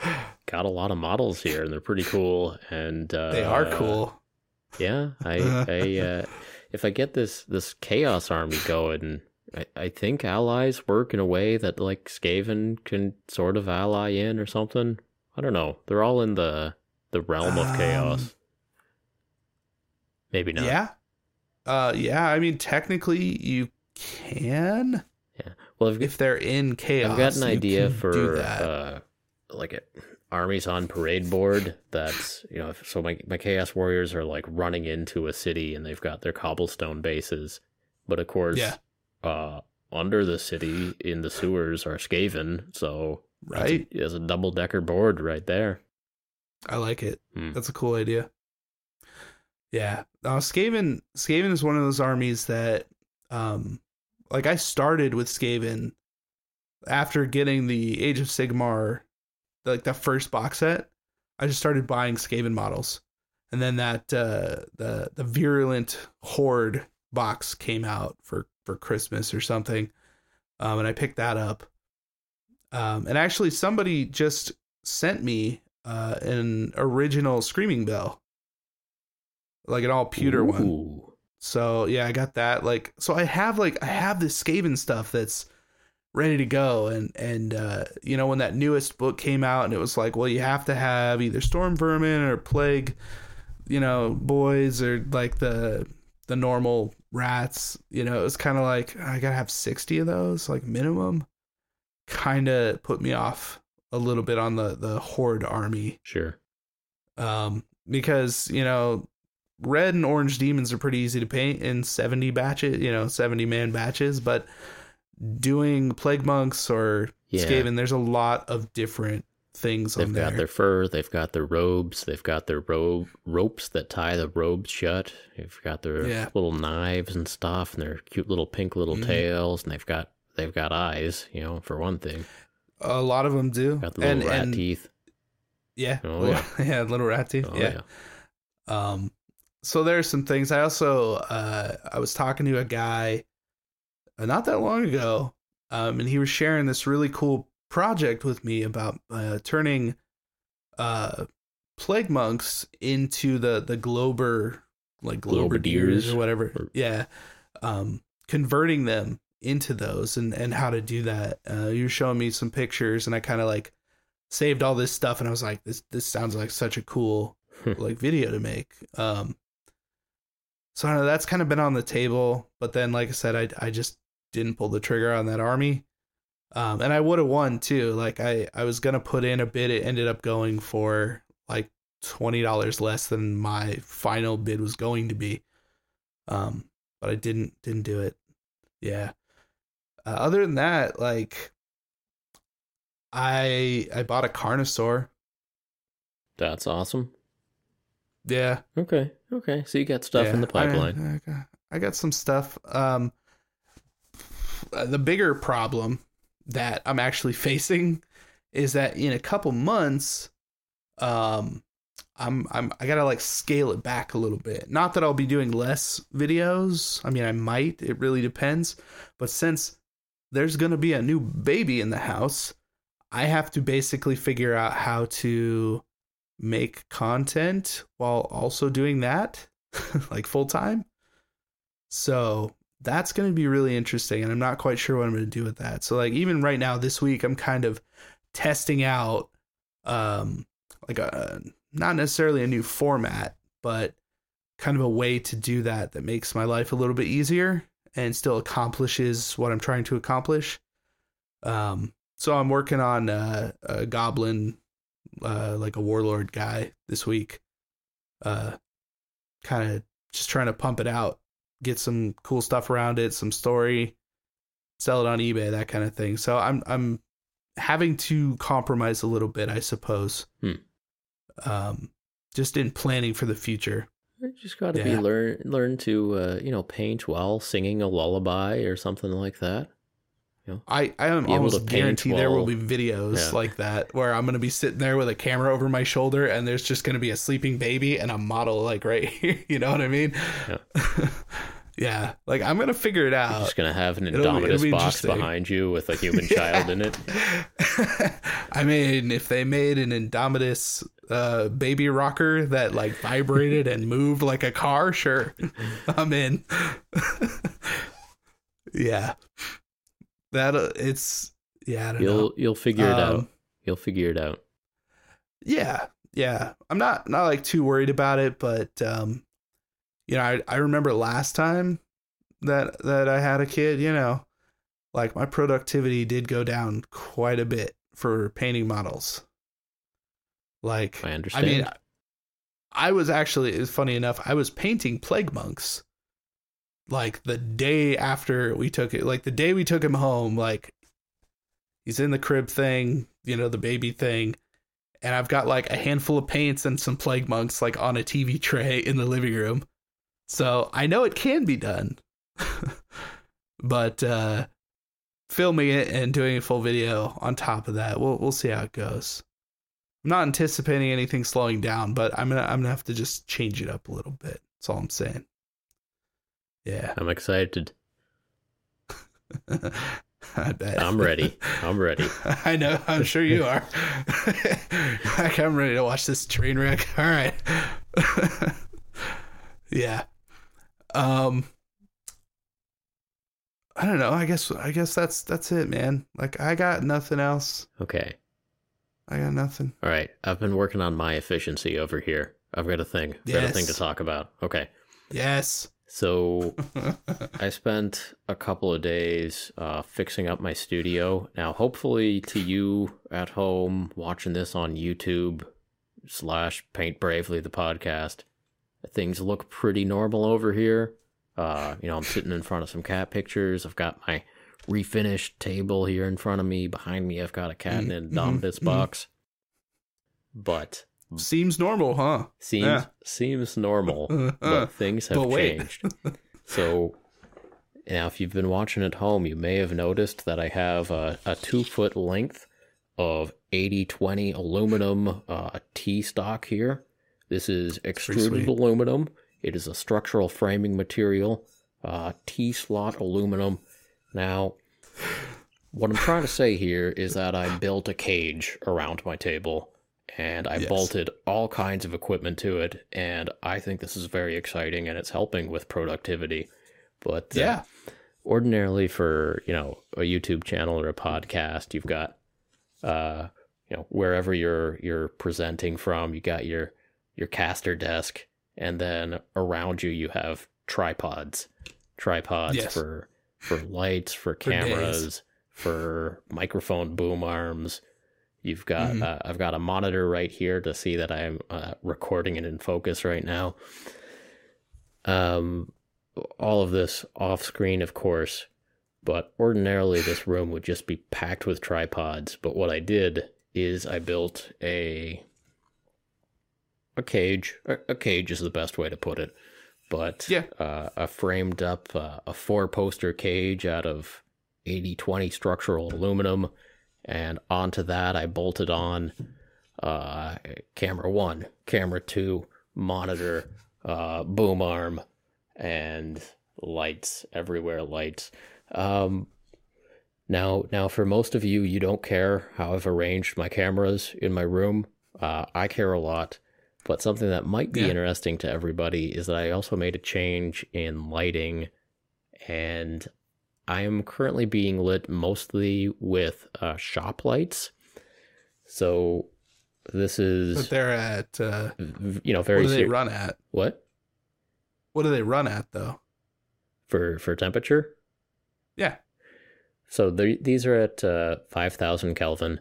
got a lot of models here, and they're pretty cool. And uh, they are cool. Yeah, I, I uh, if I get this this Chaos army going, I, I think allies work in a way that like Skaven can sort of ally in or something. I don't know. They're all in the the realm of chaos. Um, Maybe not. Yeah. Uh yeah, I mean technically you can. Yeah. Well, if, if they're in chaos, I've got an idea for uh like a armies on parade board that's you know so my, my chaos warriors are like running into a city and they've got their cobblestone bases but of course yeah uh, under the city in the sewers are Skaven. So right, there's a, a double decker board right there. I like it. Hmm. That's a cool idea. Yeah, uh, Skaven Skaven is one of those armies that um, like I started with Skaven after getting the Age of Sigmar, like the first box set. I just started buying Skaven models, and then that uh, the the virulent horde box came out for for Christmas or something, um, and I picked that up. Um, and actually, somebody just sent me uh, an original Screaming Bell, like an all pewter one. So yeah, I got that. Like, so I have like I have this Skaven stuff that's ready to go, and and uh, you know when that newest book came out, and it was like, well, you have to have either Storm Vermin or Plague, you know, boys or like the the normal rats. You know, it was kind of like I gotta have sixty of those, like minimum. Kind of put me off a little bit on the the horde army Sure. um, because you know red and orange demons are pretty easy to paint in 70 batches you know 70 man batches but doing plague monks or Yeah. skaven there's a lot of different things They've on got there their fur, they've got their robes, they've got their robe ropes that tie the robes shut. They've got their Yeah. little knives and stuff, and their cute little pink little Mhm. tails, and they've got they've got eyes, you know, for one thing. a lot of them do Got the little and, rat and teeth. yeah Oh, little- yeah little rat teeth Oh yeah. yeah. Um, so there's some things. I also uh, I was talking to a guy uh, not that long ago, um, and he was sharing this really cool project with me about uh, turning uh, plague monks into the the Glober like Glober deers Globadiers. or whatever. Or- Yeah, um, converting them into those and and how to do that. Uh, you were showing me some pictures, and I kind of like saved all this stuff, and I was like, this this sounds like such a cool like video to make. Um, so I know that's kind of been on the table, but then like I said, I I just didn't pull the trigger on that army. Um, and I would have won too. Like I I was gonna put in a bid, it ended up going for like twenty dollars less than my final bid was going to be. Um, but I didn't didn't do it. Yeah. Uh, other than that, like I I bought a Carnosaur. That's awesome. Yeah. Okay. Okay. So you got stuff in the pipeline. I, I, got, I got some stuff. Um, the bigger problem that I'm actually facing is that in a couple months, um, I'm I'm I gotta like scale it back a little bit. Not that I'll be doing less videos. I mean, I might. It really depends. But since there's gonna be a new baby in the house, I have to basically figure out how to make content while also doing that like full time. So that's going to be really interesting and I'm not quite sure what I'm going to do with that. So like even right now this week I'm kind of testing out um like a not necessarily a new format, but kind of a way to do that that makes my life a little bit easier and still accomplishes what I'm trying to accomplish. Um so I'm working on uh, a goblin uh, like a warlord guy this week. Uh, kind of just trying to pump it out, get some cool stuff around it, some story, sell it on eBay, that kind of thing. So I'm I'm having to compromise a little bit, I suppose. Hmm. Um, just in planning for the future. You just got to be learn learn to uh, you know paint while singing a lullaby or something like that. I I am Be to almost guarantee there will be videos Yeah. like that where I'm gonna be sitting there with a camera over my shoulder and there's just gonna be a sleeping baby and a model like right here. You know what I mean? Yeah. Yeah, like I'm gonna figure it You're out. just gonna have an it'll be- Indominus be box behind you with a human Yeah. child in it. I mean, if they made an Indominus uh, baby rocker that like vibrated and moved like a car, sure, I'm in. yeah, that uh, it's yeah. I don't know. You'll you'll figure it out. Um, You'll figure it out. Yeah, yeah. I'm not not like too worried about it, but um, you know, I I remember last time that that I had a kid, you know, like my productivity did go down quite a bit for painting models. Like I understand. I mean, I was actually it's funny enough, I was painting plague monks like the day after we took it, like the day we took him home, like he's in the crib thing, you know, the baby thing. And I've got like a handful of paints and some plague monks like on a TV tray in the living room. So I know it can be done. but uh, filming it and doing a full video on top of that. We'll we'll see how it goes. I'm not anticipating anything slowing down, but I'm gonna I'm gonna have to just change it up a little bit. That's all I'm saying. Yeah. I'm excited. I bet. I'm ready. I'm ready. I know. I'm sure you are. like, I'm ready to watch this train wreck. All right. yeah. Um. I don't know. I guess. I guess that's that's it, man. Like I got nothing else. Okay. I got nothing. All right. I've been working on my efficiency over here. I've got a thing. I've got a thing to talk about. Okay. Yes. So I spent a couple of days uh, fixing up my studio. Now, hopefully, to you at home watching this on YouTube slash Paint Bravely the podcast, things look pretty normal over here. Uh, you know, I'm sitting in front of some cat pictures. I've got my refinished table here in front of me. Behind me, I've got a cat in a Mhm, Dominus mhm. box. But Seems normal, huh? seems Yeah. seems normal but things have but changed. so now, if you've been watching at home, you may have noticed that I have a, a two foot length of 8020 aluminum uh, T stock here. This is extruded aluminum. It is a structural framing material, uh, T slot aluminum. Now, what I'm trying to say here is that I built a cage around my table and I Yes. bolted all kinds of equipment to it. And I think this is very exciting and it's helping with productivity. But uh, Yeah. ordinarily for you know a YouTube channel or a podcast, you've got uh, you know wherever you're you're presenting from, you got your your caster desk, and then around you you have tripods, tripods Yes. for for lights, for For cameras, for microphone boom arms. You've got Mhm. uh, I've got a monitor right here to see that I'm uh, recording it in focus right now. Um, all of this off screen, of course, but ordinarily this room would just be packed with tripods. But what I did is I built a a cage. A, cage is the best way to put it. But Yeah. uh, a framed up uh, a four poster cage out of 80-20 structural aluminum, and onto that I bolted on uh, camera one, camera two, monitor, uh, boom arm, and lights everywhere. Lights. Um, now, now for most of you, you don't care how I've arranged my cameras in my room. Uh, I care a lot. But something that might be Yeah. interesting to everybody is that I also made a change in lighting, and I am currently being lit mostly with uh, shop lights. So this is. But they're at uh, you know, what very do they ser- run at? what What do they run at though? for for temperature. Yeah. So these are at uh, 5,000 Kelvin.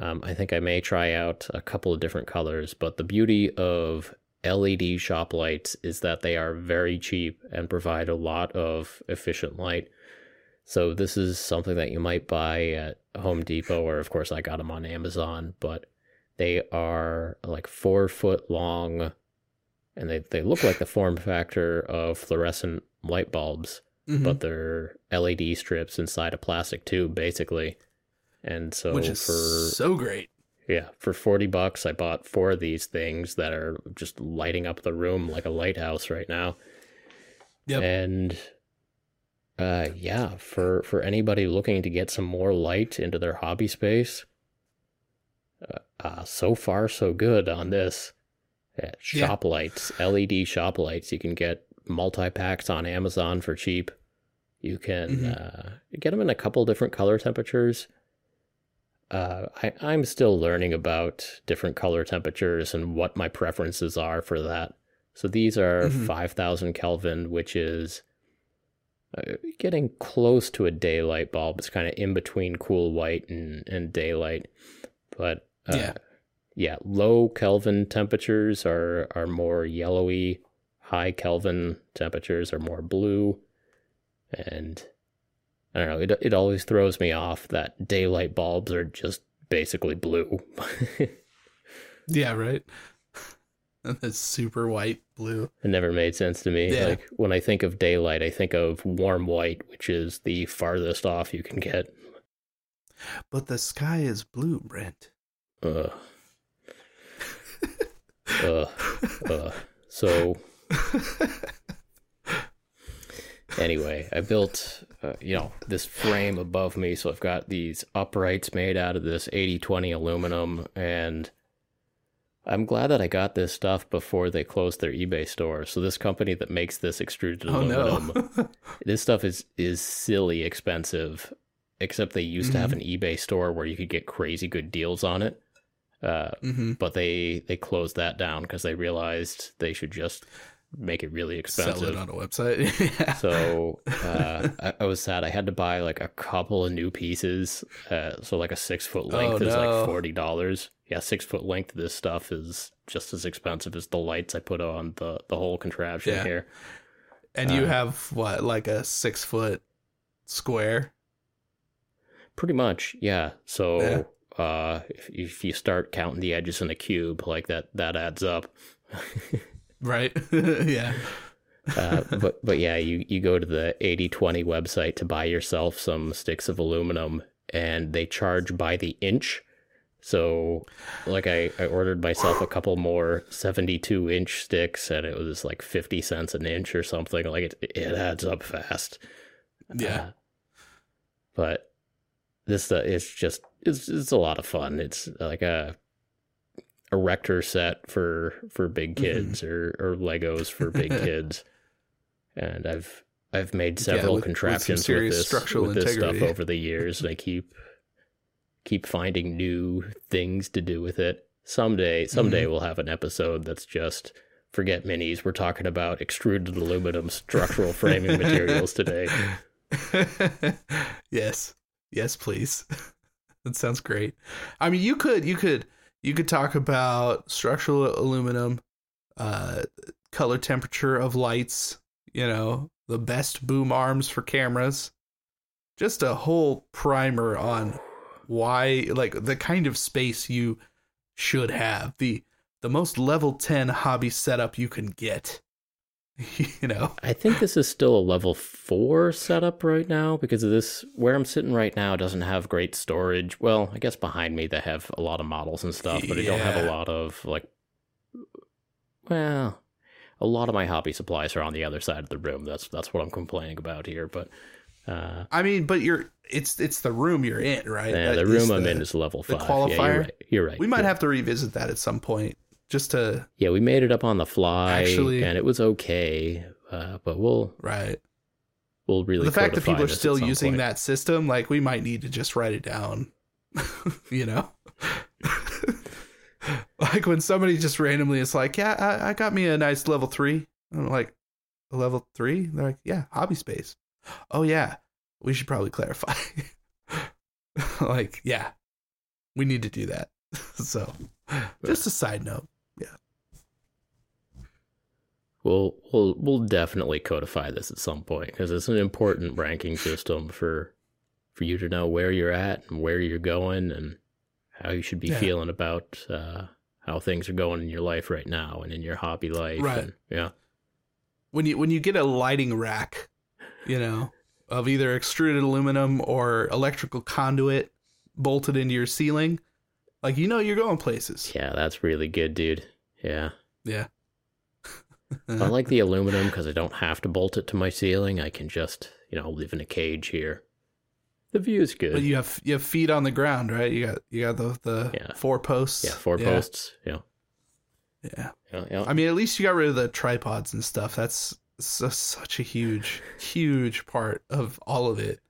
Um, I think I may try out a couple of different colors, but the beauty of LED shop lights is that they are very cheap and provide a lot of efficient light. So this is something that you might buy at Home Depot, or of course I got them on Amazon, but they are like four foot long, and they, they look like the form factor of fluorescent light bulbs Mhm. but they're LED strips inside a plastic tube, basically. And so Which is for so great. yeah, for forty bucks, I bought four of these things that are just lighting up the room like a lighthouse right now. Yep. And uh, yeah, for for anybody looking to get some more light into their hobby space, uh, uh, so far so good on this. Uh, Yeah. shop lights, LED shop lights. You can get multi packs on Amazon for cheap. You can Mhm. uh, get them in a couple different color temperatures. Uh, I, I'm still learning about different color temperatures and what my preferences are for that. So these are Mhm. 5,000 Kelvin, which is uh, getting close to a daylight bulb. It's kind of in between cool white and, and daylight. But uh, Yeah. yeah, low Kelvin temperatures are, are more yellowy. High Kelvin temperatures are more blue. And I don't know, it, it always throws me off that daylight bulbs are just basically blue. Yeah, right. and it's super white blue. It never made sense to me. Yeah. Like when I think of daylight, I think of warm white, which is the farthest off you can get. But the sky is blue, Brent. Ugh. uh, uh. So anyway, I built, uh, you know, this frame above me. So I've got these uprights made out of this 8020 aluminum. And I'm glad that I got this stuff before they closed their eBay store. So this company that makes this extruded Oh aluminum, no. this stuff is, is silly expensive, except they used to have an eBay store where you could get crazy good deals on it. Uh, hmm but they they closed that down because they realized they should just make it really expensive. Sell it on a website. yeah. So uh, I, I was sad. I had to buy like a couple of new pieces. Uh, so like a six foot length Oh, is no. like forty dollars. Yeah, six foot length of this stuff is just as expensive as the lights I put on the the whole contraption Yeah. here. and you uh, have what, like a six foot square? Pretty much, yeah. So Yeah. uh, if, if you start counting the edges in a cube, like that, that adds up. Right? yeah. uh, but but yeah, you you go to the 8020 website to buy yourself some sticks of aluminum, and they charge by the inch. So, like I, I ordered myself a couple more 72 inch sticks, and it was like 50 cents an inch or something. Like it it adds up fast. Yeah. Uh, but this uh, it's just it's it's a lot of fun. It's like a erector set for for big Mm-hmm. kids or or Legos for big kids. And I've I've made several with- with contraptions with, serious this with this stuff over the years, and I keep keep finding new things to do with it. Someday, someday Mm-hmm. we'll have an episode that's just forget minis. We're talking about extruded aluminum structural framing materials today. yes. Yes, please. that sounds great. I mean, you could you could you could talk about structural aluminum, uh color temperature of lights, you know, the best boom arms for cameras. Just a whole primer on why like the kind of space you should have. The the most level 10 hobby setup you can get. you know. I think this is still a level four setup right now because of this. Where I'm sitting right now doesn't have great storage. Well, I guess behind me they have a lot of models and stuff, but I don't have a lot of like. Well, a lot of my hobby supplies are on the other side of the room. That's that's what I'm complaining about here. But uh, I mean, but you're it's it's the room you're in, right? yeah, That the room I'm the- in is level the five. Yeah, you're right. You're right. We might yeah. have to revisit that at some point, just to Yeah, we made it up on the fly, Actually- and it was okay. Uh, but we'll right. we'll really the fact that people are still using point. that system, like we might need to just write it down. you know, like when somebody just randomly is like, "Yeah, I, I got me a nice level three. I'm like, a level three? They're like, "Yeah, hobby space." Oh yeah, we should probably clarify. like, yeah, we need to do that. so, just a side note. We'll we'll we'll definitely codify this at some point because it's an important ranking system for for you to know where you're at and where you're going and how you should be Yeah. feeling about uh, how things are going in your life right now and in your hobby life. Right. And, yeah. when you when you get a lighting rack, you know, of either extruded aluminum or electrical conduit bolted into your ceiling, like you know you're going places. Yeah, that's really good, dude. Yeah. Yeah. I like the aluminum because I don't have to bolt it to my ceiling. I can just, you know, live in a cage here. The view is good. But you have you have feet on the ground, right? You got you got the the Yeah. four posts. yeah, four posts. Yeah. Yeah. Yeah. yeah. I mean, at least you got rid of the tripods and stuff. That's su- such a huge, huge part of all of it.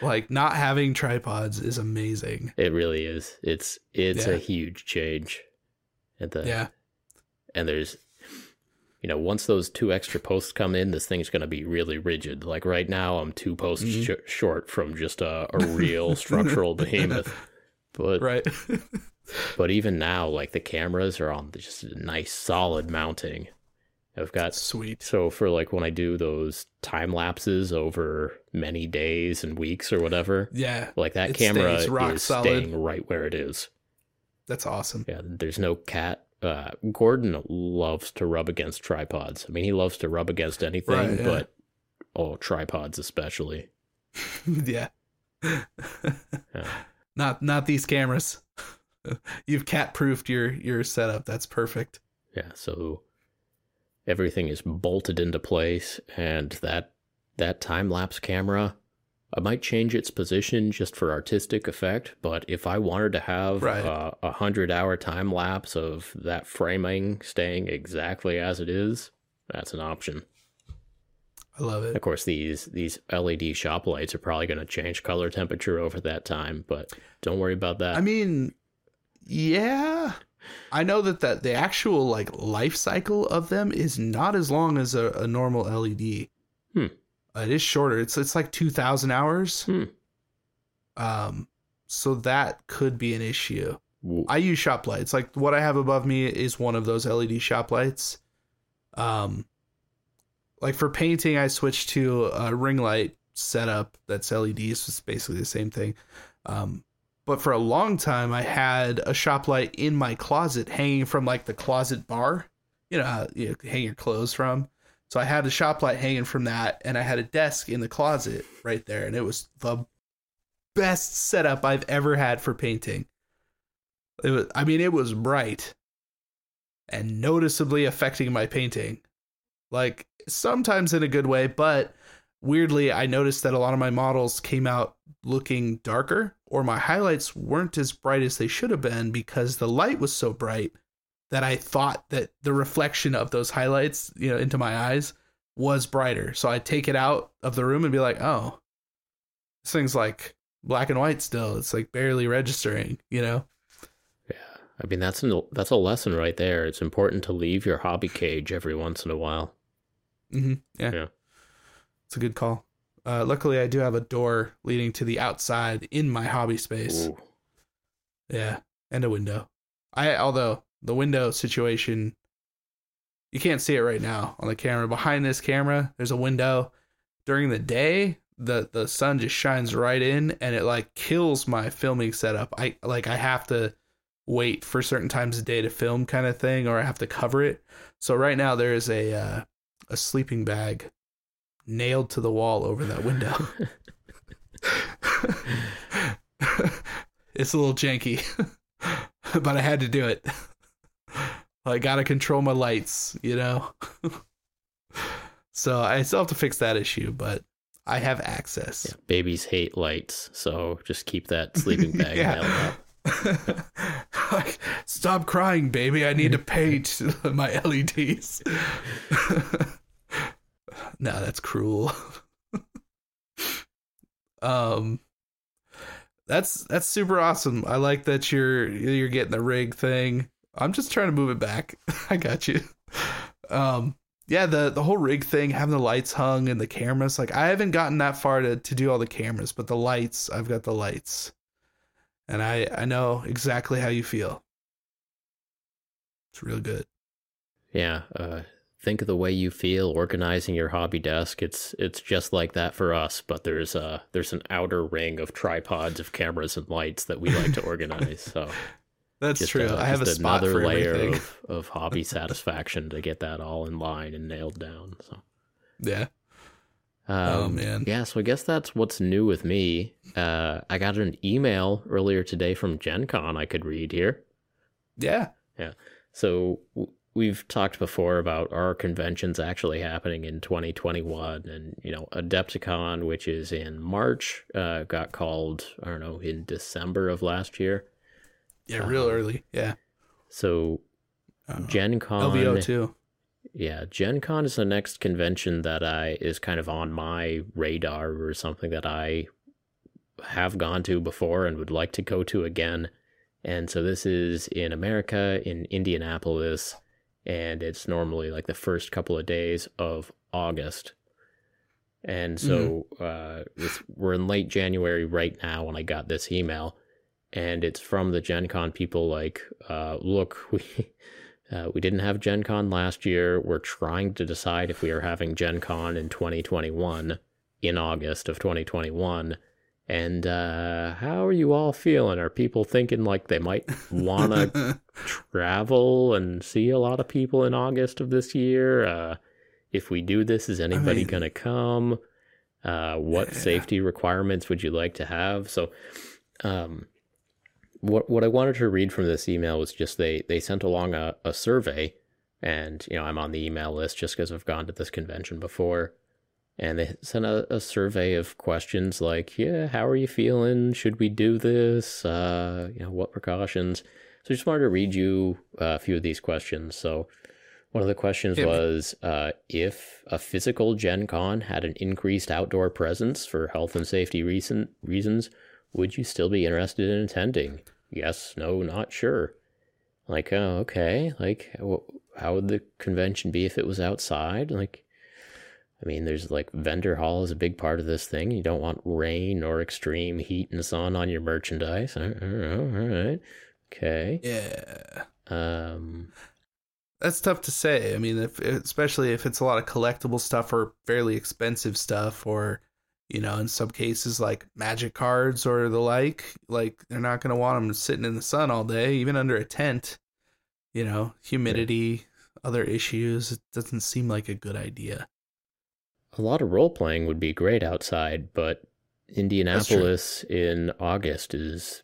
Like not having tripods is amazing. It really is. It's it's Yeah. a huge change. At the Yeah. and there's you know once those two extra posts come in, this thing's going to be really rigid. Like right now, I'm two posts Mhm. sh- short from just a, a real structural behemoth. But Right. but even now, like the cameras are on just a nice solid mounting. I've got Sweet. so for like when I do those time lapses over many days and weeks or whatever, Yeah. like that camera rock is solid. staying right where it is. That's awesome. Yeah, there's no cat uh, Gordon loves to rub against tripods. I mean, he loves to rub against anything, Right, yeah. but oh, tripods especially. yeah. Not not these cameras. You've cat proofed your your setup. That's perfect. Yeah, so everything is bolted into place, and that that time lapse camera, I might change its position just for artistic effect. But if I wanted to have Right. uh, a hundred hour time lapse of that framing staying exactly as it is, that's an option. I love it. Of course, these these LED shop lights are probably going to change color temperature over that time, but don't worry about that. I mean, yeah. I know that, that the actual like life cycle of them is not as long as a, a normal LED. Hmm. It is shorter. It's it's like two thousand hours. Hmm. Um, so that could be an issue. I use shop lights. Like what I have above me is one of those LED shop lights. Um, like for painting, I switched to a ring light setup that's LEDs. It's basically the same thing. Um, but for a long time, I had a shop light in my closet hanging from like the closet bar. You know, how you hang your clothes from. So I had a shop light hanging from that, and I had a desk in the closet right there, and it was the best setup I've ever had for painting. It was, I mean, it was bright and noticeably affecting my painting. Like sometimes in a good way, but weirdly, I noticed that a lot of my models came out looking darker, or my highlights weren't as bright as they should have been because the light was so bright that I thought that the reflection of those highlights, you know, into my eyes was brighter. So I'd take it out of the room and be like, oh, this thing's like black and white still. It's like barely registering, you know? Yeah, I mean that's an, that's a lesson right there. It's important to leave your hobby cage every once in a while. Mm-hmm. Yeah. Yeah. It's a good call. Uh, luckily, I do have a door leading to the outside in my hobby space. Ooh. Yeah, and a window. I although the window situation, you can't see it right now on the camera. Behind this camera, there's a window. During the day, the the sun just shines right in, and it like kills my filming setup. I like I have to wait for certain times of day to film, kind of thing, or I have to cover it. So right now there is a uh, a sleeping bag nailed to the wall over that window. it's a little janky, but I had to do it. I got to control my lights, you know? so I still have to fix that issue, but I have access. Yeah, babies hate lights, so just keep that sleeping bag Yeah. up. like, stop crying, baby. I need to paint my LEDs. no, that's cruel. um that's that's super awesome. I like that you're you're getting the rig thing. I'm just trying to move it back. I got you. Um yeah, the the whole rig thing, having the lights hung and the cameras, like I haven't gotten that far to to do all the cameras, but the lights, I've got the lights and I I know exactly how you feel. It's real good. Yeah, uh, think of the way you feel organizing your hobby desk. It's it's just like that for us, but there's uh there's an outer ring of tripods of cameras and lights that we like to organize. So That's just, true. uh, I have a another layer everything. of, of hobby satisfaction to get that all in line and nailed down. So yeah. um, Oh, man. yeah. So I guess that's what's new with me. Uh, I got an email earlier today from Gen Con I could read here. Yeah. Yeah. So w- we've talked before about our conventions actually happening in 2021, and you know, Adepticon, which is in March, uh, got called I don't know in December of last year. Yeah, real Um, early. Yeah. So Uh, Gen Con, LVO too. yeah, Gen Con is the next convention that I is kind of on my radar or something that I have gone to before and would like to go to again. And so this is in America in Indianapolis and it's normally like the first couple of days of August. And so uh, we're in late January right now when I got this email, and it's from the Gen Con people like, uh, look, we uh, we didn't have Gen Con last year. We're trying to decide if we are having Gen Con in 2021 in August of 2021. And uh, how are you all feeling? Are people thinking like they might want to travel and see a lot of people in August of this year? Uh, if we do this, is anybody I mean, going to come? Uh, what yeah. safety requirements would you like to have? So, um, what what I wanted to read from this email was just they they sent along a, a survey, and you know I'm on the email list just because I've gone to this convention before, and they sent a, a survey of questions like, yeah, how are you feeling? Should we do this? Uh, you know, what precautions? So I just wanted to read you a few of these questions. So one of the questions was uh, if a physical Gen Con had an increased outdoor presence for health and safety reason, reasons, would you still be interested in attending? Yes, no, not sure. Like, oh, okay. Like, how would the convention be if it was outside? Like, I mean, there's like vendor hall is a big part of this thing. You don't want rain or extreme heat and sun on your merchandise. All right. Okay. Yeah. Um, that's tough to say. I mean, if especially if it's a lot of collectible stuff or fairly expensive stuff, or you know, in some cases like magic cards or the like, like they're not going to want them sitting in the sun all day, even under a tent. You know, humidity, other issues. It doesn't seem like a good idea a lot of role playing would be great outside, but Indianapolis in August is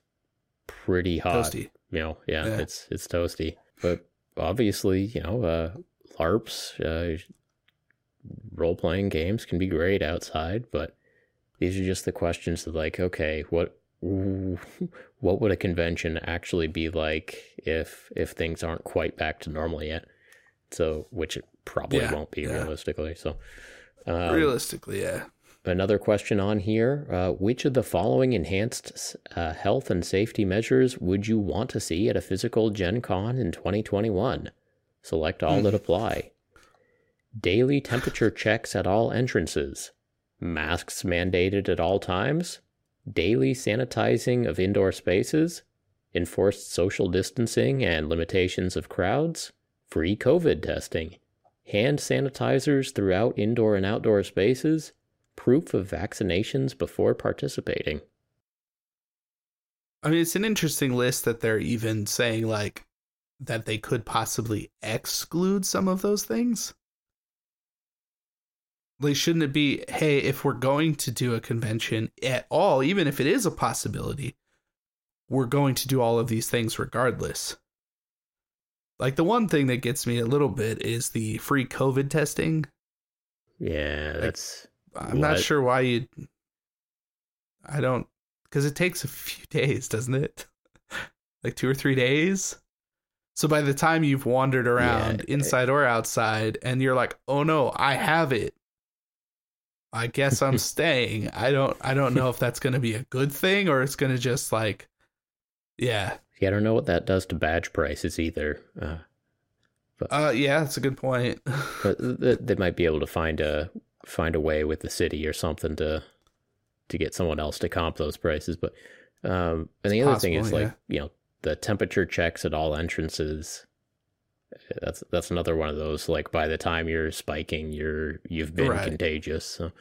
pretty hot. Toasty. You know, yeah, yeah, it's it's toasty. But obviously, you know, uh, LARPs, uh, role playing games can be great outside, but these are just the questions that like, okay, what what would a convention actually be like if if things aren't quite back to normal yet? So, which it probably yeah, won't be yeah. realistically. So, um, Realistically, yeah. Another question on here uh, Which of the following enhanced uh, health and safety measures would you want to see at a physical Gen Con in 2021? Select all that hmm. apply. Daily temperature checks at all entrances. Masks mandated at all times. Daily sanitizing of indoor spaces. Enforced social distancing and limitations of crowds. Free COVID testing hand sanitizers throughout indoor and outdoor spaces, proof of vaccinations before participating. I mean, it's an interesting list that they're even saying, like, that they could possibly exclude some of those things. Like, shouldn't it be, hey, if we're going to do a convention at all, even if it is a possibility, we're going to do all of these things regardless? Like the one thing that gets me a little bit is the free COVID testing. Yeah, that's. Like, I'm what? not sure why you. I don't, because it takes a few days, doesn't it? like two or three days. So by the time you've wandered around yeah, inside it, or outside, and you're like, "Oh no, I have it," I guess I'm staying. I don't. I don't know if that's going to be a good thing or it's going to just like, yeah, yeah, I don't know what that does to badge prices either. Uh, but, uh, yeah, that's a good point. but th- they might be able to find a find a way with the city or something to to get someone else to comp those prices. But um, and the it's other possible, thing is yeah. like you know the temperature checks at all entrances. That's that's another one of those. Like by the time you're spiking, you're you've been right. contagious. So.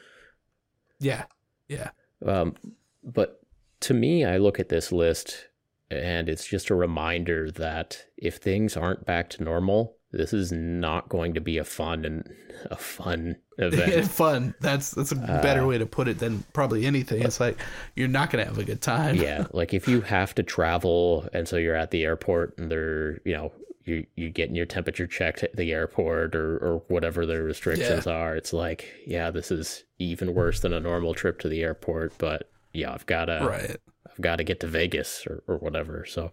Yeah, yeah. Um, but to me, I look at this list and it's just a reminder that if things aren't back to normal, this is not going to be a fun and a fun event. fun. That's that's a better uh, way to put it than probably anything. It's like you're not going to have a good time. yeah, like if you have to travel and so you're at the airport and they're, you know, you you getting your temperature checked at the airport or or whatever the restrictions yeah. are. It's like, yeah, this is even worse than a normal trip to the airport, but yeah, I've got to Right I've got to get to Vegas or, or whatever. So,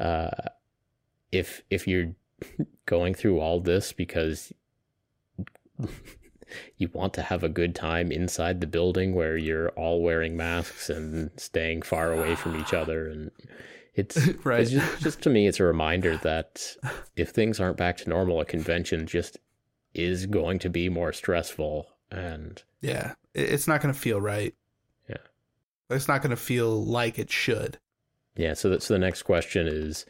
uh, if if you're going through all this because you want to have a good time inside the building where you're all wearing masks and staying far away from each other and it's, right. it's just, just to me it's a reminder that if things aren't back to normal a convention just is going to be more stressful and yeah it's not going to feel right Yeah. it's not going to feel like it should. Yeah. So that's so the next question is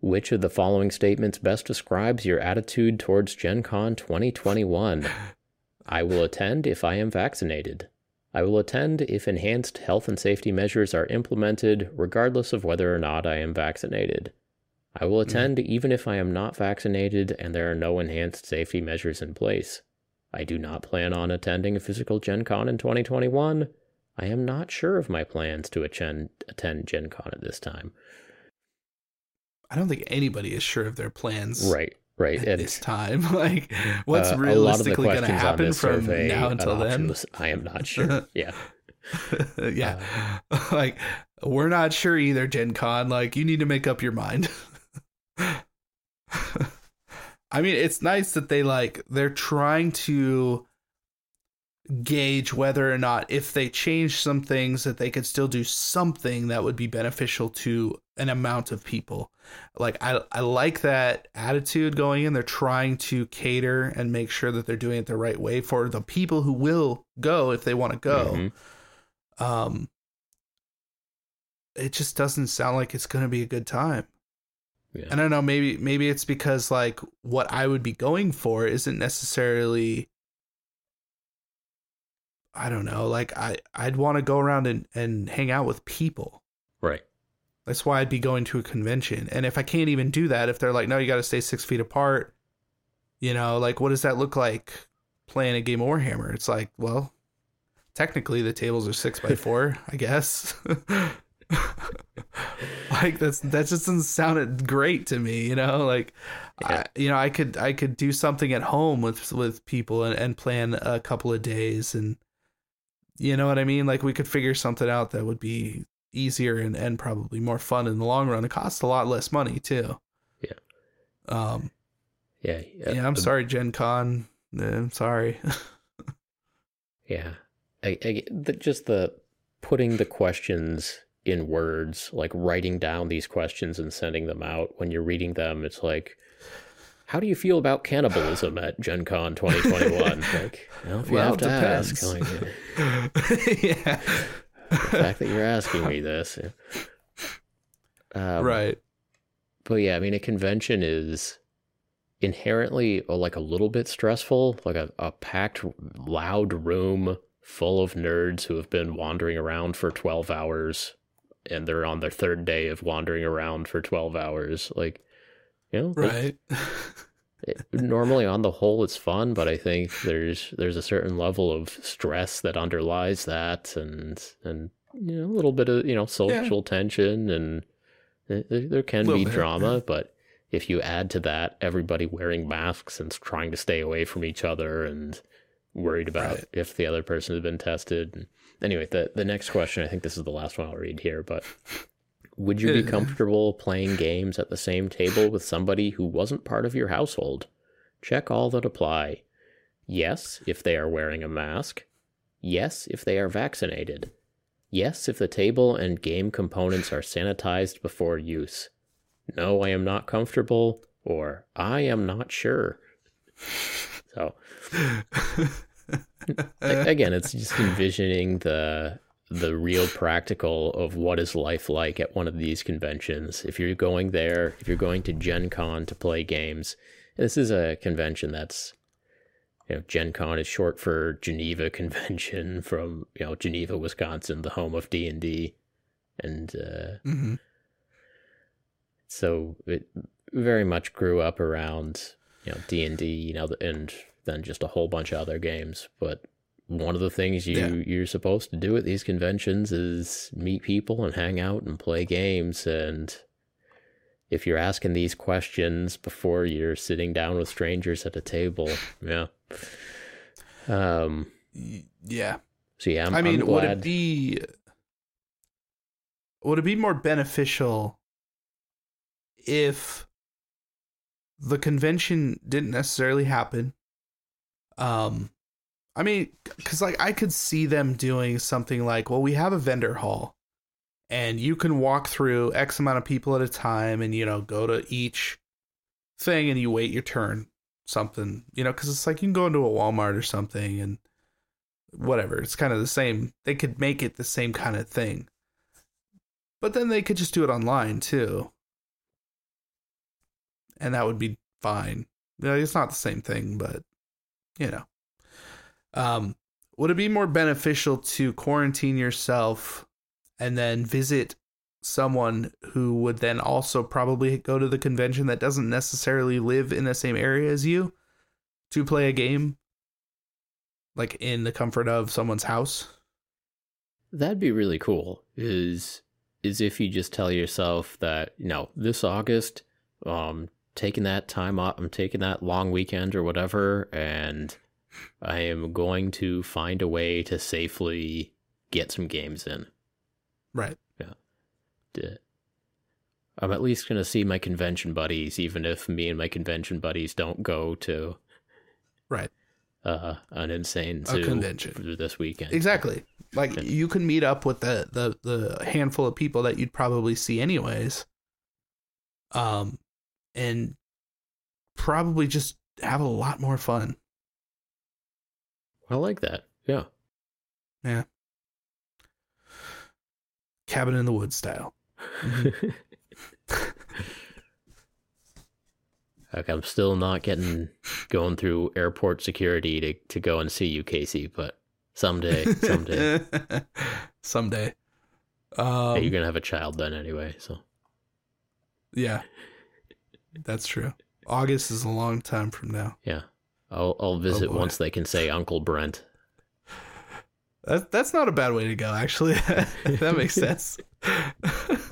which of the following statements best describes your attitude towards Gen Con 2021? I will attend if I am vaccinated. I will attend if enhanced health and safety measures are implemented, regardless of whether or not I am vaccinated. I will attend mm. even if I am not vaccinated and there are no enhanced safety measures in place. I do not plan on attending a physical Gen Con in 2021. I am not sure of my plans to attend, attend Gen Con at this time. I don't think anybody is sure of their plans. Right, right. At and, this time, like what's uh, realistically going to happen from survey, now until then? Was, I am not sure. yeah. yeah. Uh, like we're not sure either, Gen Con. Like you need to make up your mind. I mean, it's nice that they like they're trying to gauge whether or not if they change some things that they could still do something that would be beneficial to an amount of people. Like I I like that attitude going in. They're trying to cater and make sure that they're doing it the right way for the people who will go if they want to go. Mm-hmm. Um it just doesn't sound like it's going to be a good time. Yeah. And I don't know, maybe maybe it's because like what I would be going for isn't necessarily I don't know, like I I'd want to go around and and hang out with people. Right. That's why I'd be going to a convention. And if I can't even do that, if they're like, no, you got to stay six feet apart, you know, like what does that look like playing a game of Warhammer? It's like, well, technically the tables are six by four, I guess. like that's that just doesn't sound great to me you know like yeah. I, you know i could i could do something at home with with people and, and plan a couple of days and you know what i mean? Like we could figure something out that would be easier and, and probably more fun in the long run. It costs a lot less money too. Yeah. Um yeah yeah, yeah i'm sorry gen con. I'm sorry. Yeah. I, I the, just the putting the questions in words, like writing down these questions and sending them out. When you're reading them, it's like, how do you feel about cannibalism at Gen Con 2021? like, well, if you well, have to depends. ask, like, yeah. the fact that you're asking me this. Um, right. But yeah, I mean, a convention is inherently uh, like a little bit stressful, like a, a packed, loud room full of nerds who have been wandering around for 12 hours and they're on their third day of wandering around for 12 hours like you know right it, normally on the whole it's fun but i think there's there's a certain level of stress that underlies that and and you know a little bit of you know social yeah. tension and there, there can be bit, drama yeah. but if you add to that everybody wearing masks and trying to stay away from each other and worried about right. if the other person has been tested anyway, the the next question, I think this is the last one I'll read here, but would you be comfortable playing games at the same table with somebody who wasn't part of your household? Check all that apply. Yes, if they are wearing a mask. Yes, if they are vaccinated. Yes, if the table and game components are sanitized before use. No, I am not comfortable, or I am not sure. So again, it's just envisioning the the real practical of what is life like at one of these conventions. If you're going there, if you're going to Gen Con to play games, this is a convention that's you know, Gen Con is short for Geneva Convention from, you know, Geneva, Wisconsin, the home of D&D. And uh, mm-hmm. so it very much grew up around, you know, D&D, you know, and then just a whole bunch of other games. But one of the things you yeah. you're supposed to do at these conventions is meet people and hang out and play games and if you're asking these questions before you're sitting down with strangers at a table, yeah. Um yeah. So yeah, I'm, i mean, would it be would it be more beneficial if the convention didn't necessarily happen um, I mean, because like I could see them doing something like, well, we have a vendor hall, and you can walk through X amount of people at a time, and you know, go to each thing, and you wait your turn. Something, you know, because it's like you can go into a Walmart or something, and whatever. It's kind of the same. They could make it the same kind of thing, but then they could just do it online too, and that would be fine. You know, it's not the same thing, but you know. Um, would it be more beneficial to quarantine yourself and then visit someone who would then also probably go to the convention that doesn't necessarily live in the same area as you to play a game like in the comfort of someone's house That'd be really cool. Is is if you just tell yourself that you know this August, um, taking that time off, I'm taking that long weekend or whatever, and I am going to find a way to safely get some games in. right Yeah. I'm at least gonna see my convention buddies, even if me and my convention buddies don't go to right uh, an insane A convention. this weekend. exactly like Yeah. you can meet up with the, the the handful of people that you'd probably see anyways um and probably just have a lot more fun I like that. Yeah. Yeah. Cabin in the woods style Mhm. Like I'm still not getting going through airport security to, to go and see you, Casey, but someday, someday. someday um, Hey, you're gonna have a child then anyway, so yeah that's true august is a long time from now yeah. I'll I'll oh, visit boy. once they can say Uncle Brent. that, that's not a bad way to go actually that makes sense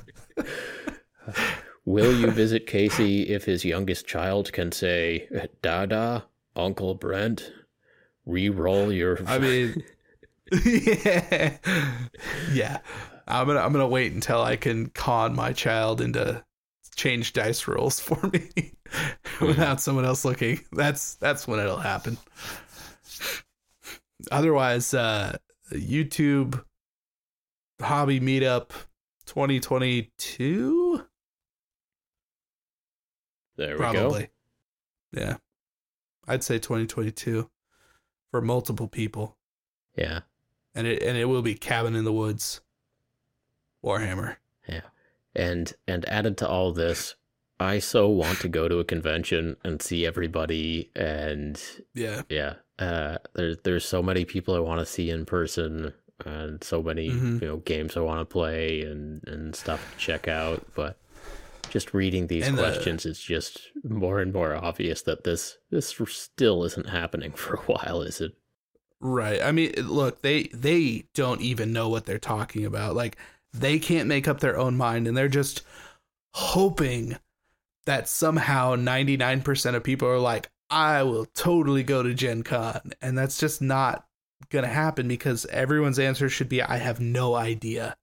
Will you visit Casey if his youngest child can say Dada, Uncle Brent? Re-roll your I mean, yeah, yeah. I'm gonna I'm gonna wait until I can con my child into change dice rolls for me without someone else looking. That's that's when it'll happen. Otherwise, uh, YouTube hobby meetup 2022 there we probably. Yeah, I'd say 2022 for multiple people. Yeah. and it and it will be cabin in the woods warhammer Yeah. And and added to all this, I so want to go to a convention and see everybody and yeah yeah, uh there's there's so many people I want to see in person and so many, Mhm. you know, games I want to play and and stuff to check out, but just reading these And the- questions it's just more and more obvious that this this still isn't happening for a while, is it? right i mean look they they don't even know what they're talking about like they can't make up their own mind and they're just hoping that somehow 99% of people are like i will totally go to gen con and that's just not gonna happen because everyone's answer should be i have no idea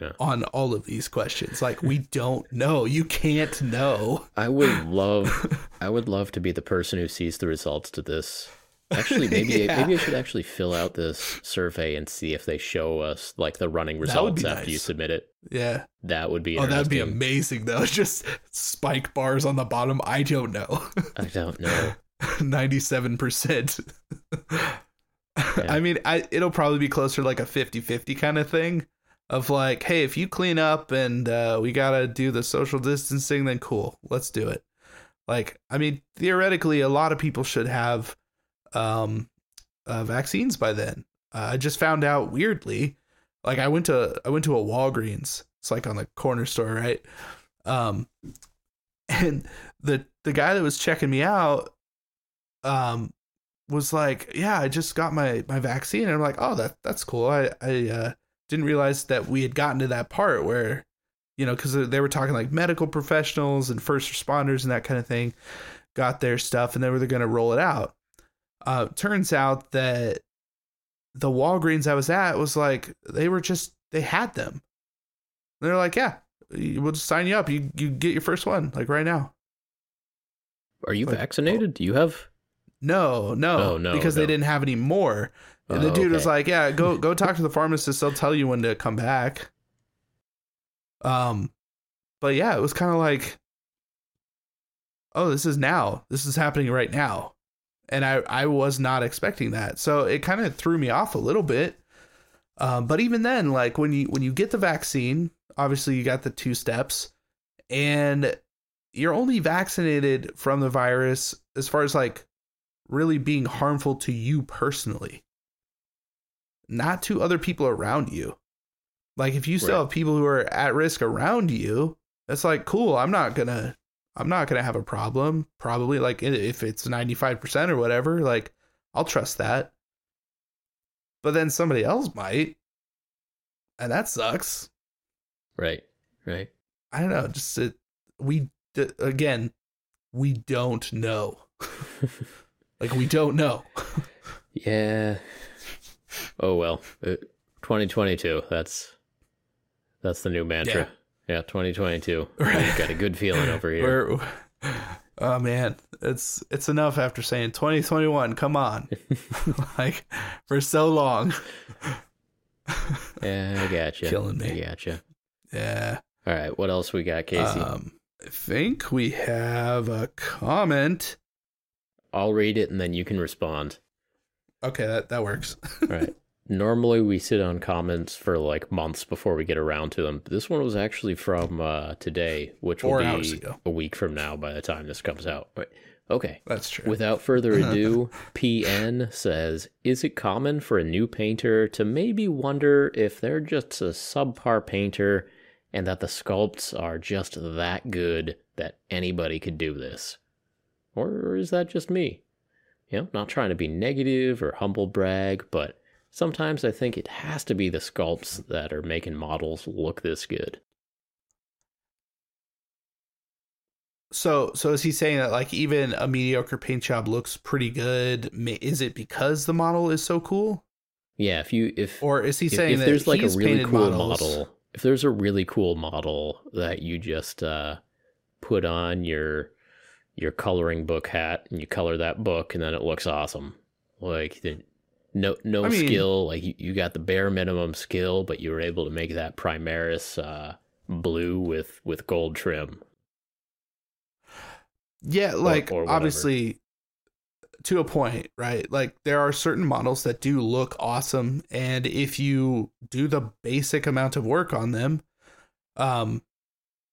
Yeah. on all of these questions like we don't know you can't know I would love I would love to be the person who sees the results to this. Actually, maybe Yeah. maybe I should actually fill out this survey and see if they show us like the running results after you submit it. yeah That would be Oh, that'd be amazing though. Just spike bars on the bottom. I don't know. I don't know. Ninety-seven percent. I mean, I it'll probably be closer to like a 50-50 kind of thing. Of like, hey, if you clean up and uh, we gotta do the social distancing, then cool, let's do it. Like, I mean, theoretically, a lot of people should have um, uh, vaccines by then. Uh, I just found out weirdly. Like, I went to I went to a Walgreens. It's like on the corner store, right? Um, and the the guy that was checking me out, um, was like, "Yeah, I just got my my vaccine." And I'm like, "Oh, that that's cool." I I uh, didn't realize that we had gotten to that part where, you know, because they were talking like medical professionals and first responders and that kind of thing, got their stuff, and they were going to roll it out. Uh, turns out that the Walgreens I was at was like they were just they had them. They're like, "Yeah, we'll just sign you up. You you get your first one like right now." Are you Like, vaccinated? Do you have No, no, Oh, no, because no. they didn't have any more. And the Oh, dude was like, "Yeah, go go talk to the pharmacist. They'll tell you when to come back." Um, but yeah, it was kind of like, "Oh, this is now. This is happening right now," and I I was not expecting that, so it kind of threw me off a little bit. Um, but even then, like when you when you get the vaccine, obviously you got the two steps, and you're only vaccinated from the virus as far as like really being harmful to you personally. not to other people around you. Like if you still Right. have people who are at risk around you, that's like cool. I'm not gonna, I'm not gonna have a problem. Probably like if it's 95 percent or whatever, like I'll trust that. But then somebody else might, and that sucks. Right. Right. I don't know. Just it, we d- again, we don't know. like we don't know. Yeah. Oh well. Uh, 2022. That's that's the new mantra. Yeah, 2022. Right. Got a good feeling over here. We're, oh man, it's it's enough after saying 2021. Come on, like for so long. Yeah, I gotcha. Killing me. I gotcha. Yeah. All right, what else we got, Casey? Um, I think we have a comment. I'll read it and then you can respond. Okay, that that works. All right. Normally we sit on comments for like months before we get around to them. This one was actually from uh, today, which Four will be a week from now by the time this comes out. Right. Okay. That's true. Without further ado, PN says, Is it common for a new painter to maybe wonder if they're just a subpar painter and that the sculpts are just that good that anybody could do this? Or is that just me? You know, not trying to be negative or humble brag, but sometimes I think it has to be the sculpts that are making models look this good. So, so is he saying that like even a mediocre paint job looks pretty good? Is it because the model is so cool, Yeah, if you if or is he if, saying if that there's like a really cool models- model if there's a really cool model that you just uh put on your your coloring book hat and you color that book and then it looks awesome like no no I mean- skill like you, you got the bare minimum skill but you were able to make that primaris uh blue with with gold trim Yeah, like or whatever. obviously to a point, right? Like there are certain models that do look awesome and if you do the basic amount of work on them, um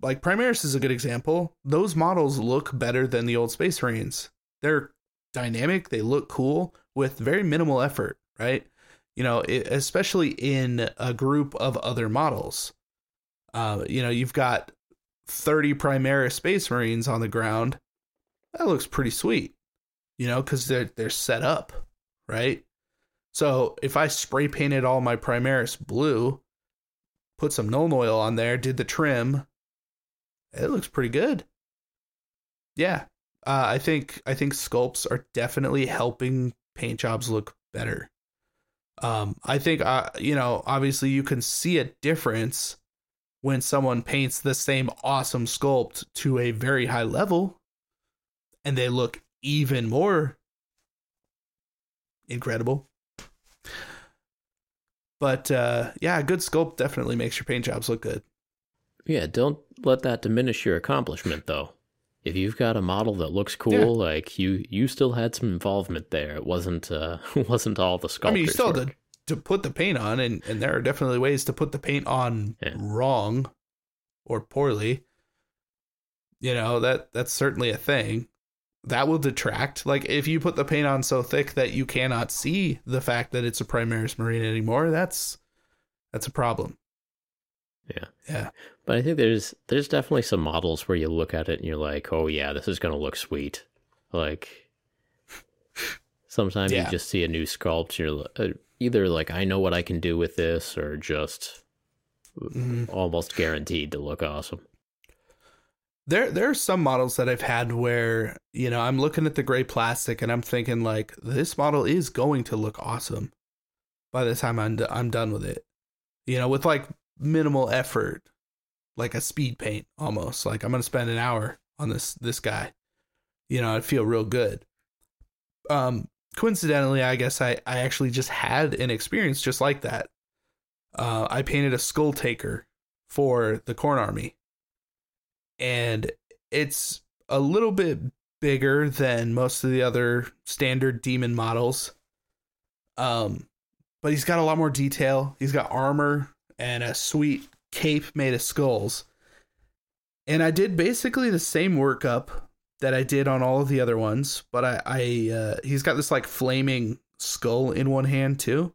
like Primaris is a good example. Those models look better than the old Space Marines. They're dynamic, they look cool with very minimal effort, right? You know, it, especially in a group of other models. Uh, you know, you've got 30 Primaris Space Marines on the ground that looks pretty sweet, you know, because they're they're set up, right? So if I spray painted all my Primaris blue, put some Nuln oil on there, did the trim, it looks pretty good. Yeah, uh, I think I think sculpts are definitely helping paint jobs look better. Um, I think uh, you know, obviously you can see a difference when someone paints the same awesome sculpt to a very high level and they look even more incredible. But uh, yeah, a good sculpt definitely makes your paint jobs look good. yeah don't let that diminish your accomplishment though if you've got a model that looks cool Yeah. like you you still had some involvement there it wasn't uh wasn't all the I mean, you still had to, to put the paint on, and, and there are definitely ways to put the paint on Yeah. wrong or poorly. You know that that's certainly a thing. That will detract. Like if you put the paint on so thick that you cannot see the fact that it's a Primaris Marine anymore, that's that's a problem. Yeah. Yeah. But I think there's there's definitely some models where you look at it and you're like, oh yeah, this is gonna look sweet. Like sometimes Yeah. you just see a new sculpt, you're uh, either like, I know what I can do with this, or just Mhm. almost guaranteed to look awesome. There there are some models that I've had where, you know, I'm looking at the gray plastic and I'm thinking like this model is going to look awesome by the time I'm d- I'm done with it. You know, with like minimal effort, like a speed paint almost. Like I'm to spend an hour on this this guy. You know, I'd feel real good. Um coincidentally, I guess I I actually just had an experience just like that. Uh I painted a Skulltaker for the Khorne army and it's a little bit bigger than most of the other standard demon models. Um, but he's got a lot more detail. He's got armor and a sweet cape made of skulls. And I did basically the same workup that I did on all of the other ones, but I, I uh, he's got this like flaming skull in one hand too.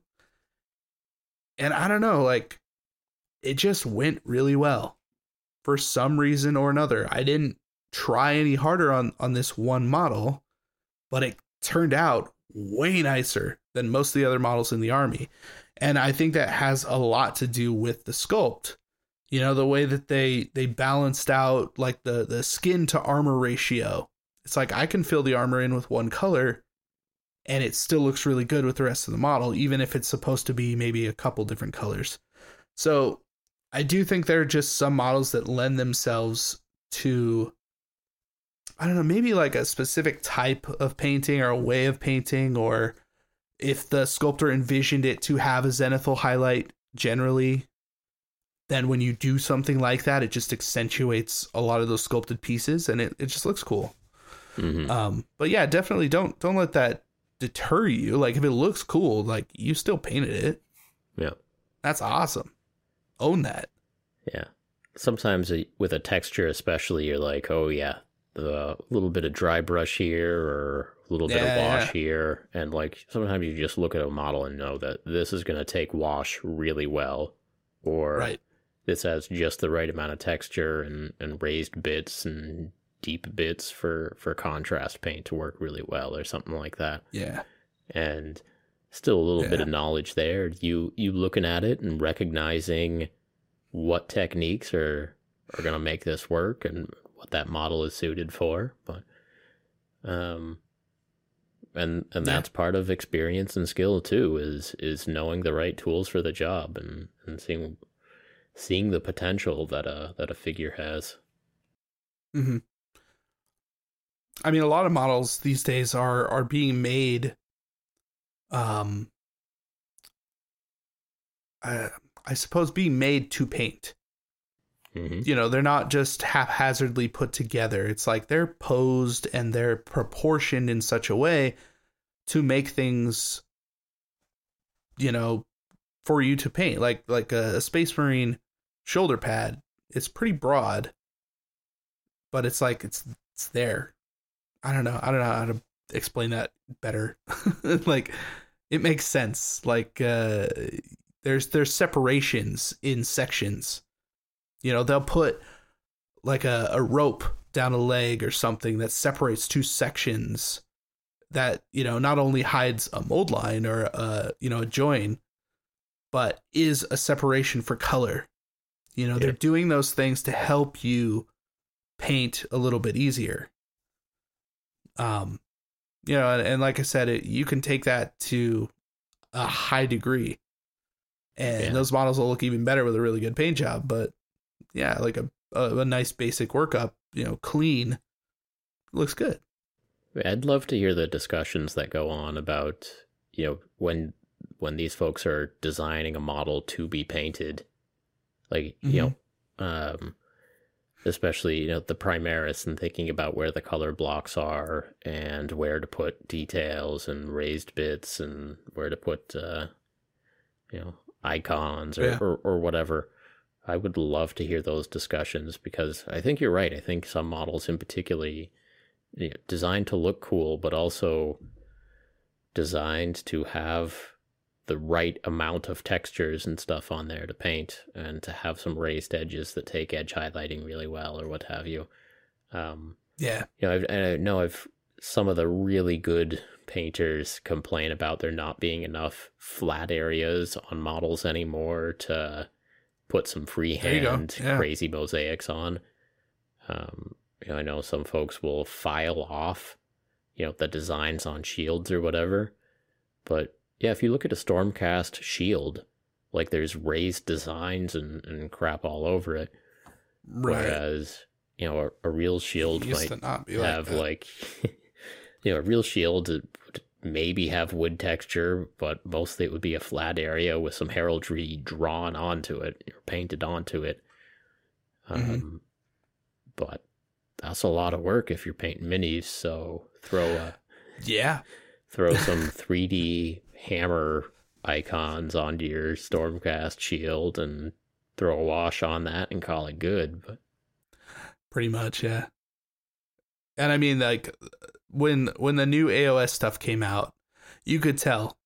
and I don't know, like it just went really well for some reason or another. I didn't try any harder on on this one model, but it turned out way nicer than most of the other models in the army. And I think that has a lot to do with the sculpt. You know, the way that they they balanced out like the the skin to armor ratio. It's like I can fill the armor in with one color and it still looks really good with the rest of the model even if it's supposed to be maybe a couple different colors. So, I do think there are just some models that lend themselves to I don't know, maybe like a specific type of painting or a way of painting, or if the sculptor envisioned it to have a zenithal highlight generally, then when you do something like that, it just accentuates a lot of those sculpted pieces and it, it just looks cool. Mm-hmm. Um, but yeah, definitely don't don't let that deter you. Like if it looks cool, like you still painted it. Yeah. That's awesome. Own that. Yeah. Sometimes with a texture especially you're like, "Oh yeah, a little bit of dry brush here or a little bit yeah, of wash yeah. here. And like sometimes you just look at a model and know that this is going to take wash really well, or right. This has just the right amount of texture and, and raised bits and deep bits for, for contrast paint to work really well or something like that. Yeah. And still a little yeah. bit of knowledge there. You you looking at it and recognizing what techniques are are going to make this work and what that model is suited for, but um and and that's yeah. part of experience and skill too is is knowing the right tools for the job and and seeing seeing the potential that a that a figure has. Mhm. I mean a lot of models these days are are being made um I, I suppose being made to paint. Mm-hmm. You know, they're not just haphazardly put together. It's like they're posed and they're proportioned in such a way to make things, you know, for you to paint. Like like a, a Space Marine shoulder pad. It's pretty broad, but it's like it's it's there. I don't know. I don't know how to explain that better. like it makes sense. Like uh there's there's separations in sections you know, they'll put like a, a rope down a leg or something that separates two sections that, you know, not only hides a mold line or a, you know, a join, but is a separation for color. You know, yeah. they're doing those things to help you paint a little bit easier. Um, you know, and, and like I said, it, you can take that to a high degree, and yeah. those models will look even better with a really good paint job. But yeah, like a, a, a nice basic workup, you know, clean, looks good. I'd love to hear the discussions that go on about, you know, when when these folks are designing a model to be painted, like mm-hmm. you know, um, especially you know the Primaris and thinking about where the color blocks are and where to put details and raised bits and where to put, uh, you know, icons or, yeah. or, or whatever. I would love to hear those discussions because I think you're right. I think some models, in particular, you know, designed to look cool, but also designed to have the right amount of textures and stuff on there to paint and to have some raised edges that take edge highlighting really well or what have you. Um, yeah. You know, I've, I know I've some of the really good painters complain about there not being enough flat areas on models anymore to put some freehand yeah. crazy mosaics on. Um, you know, I know some folks will file off, you know, the designs on shields or whatever. But yeah, if you look at a Stormcast shield, like there's raised designs and, and crap all over it. Right. Whereas, you know, a, a real shield might have like, like you know, a real shield maybe have wood texture, but mostly it would be a flat area with some heraldry drawn onto it or painted onto it. Mm-hmm. Um, but that's a lot of work if you're painting minis. So throw a yeah, throw some 3D hammer icons onto your Stormcast shield and throw a wash on that and call it good. But pretty much, yeah. And I mean, like when when the new AOS stuff came out, you could tell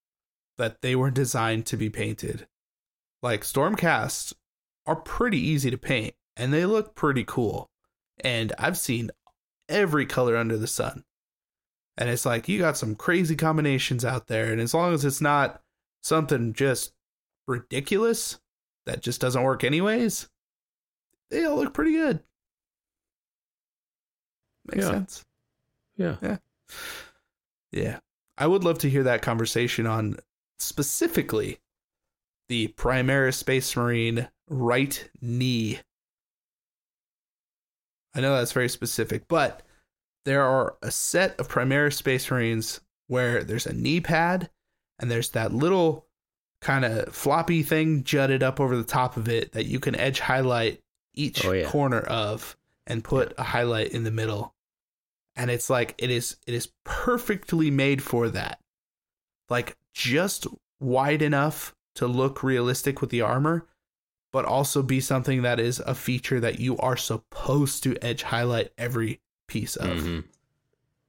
that they were designed to be painted. like Stormcast are pretty easy to paint and they look pretty cool. And I've seen every color under the sun. And it's like you got some crazy combinations out there. And as long as it's not something just ridiculous that just doesn't work anyways, they all look pretty good. Makes Yeah. sense. Yeah. Yeah. Yeah. I would love to hear that conversation on specifically the Primaris Space Marine right knee. I know that's very specific, but there are a set of Primaris Space Marines where there's a knee pad and there's that little kind of floppy thing jutted up over the top of it that you can edge highlight each Oh, yeah. corner of and put a highlight in the middle. And it's like it is it is perfectly made for that. Like just wide enough to look realistic with the armor but also be something that is a feature that you are supposed to edge highlight every piece of Mhm.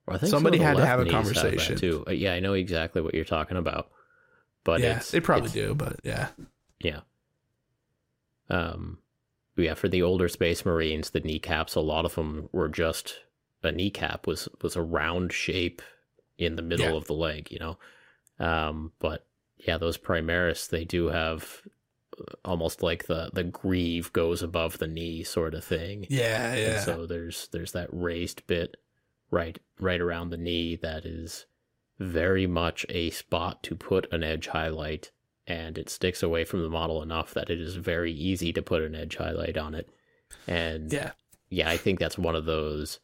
Well, I think Somebody some had to have a left knees that conversation. too. Uh, Yeah, I know exactly what you're talking about. But yeah they probably do but yeah Yeah. Um, yeah, for the older Space Marines, the kneecaps, a lot of them were just a kneecap was was a round shape in the middle Yeah. of the leg, you know. Um, but yeah, those Primaris, they do have almost like the the greave goes above the knee sort of thing. yeah And yeah so there's there's that raised bit right right around the knee that is very much a spot to put an edge highlight and it sticks away from the model enough that it is very easy to put an edge highlight on it. And yeah yeah, I think that's one of those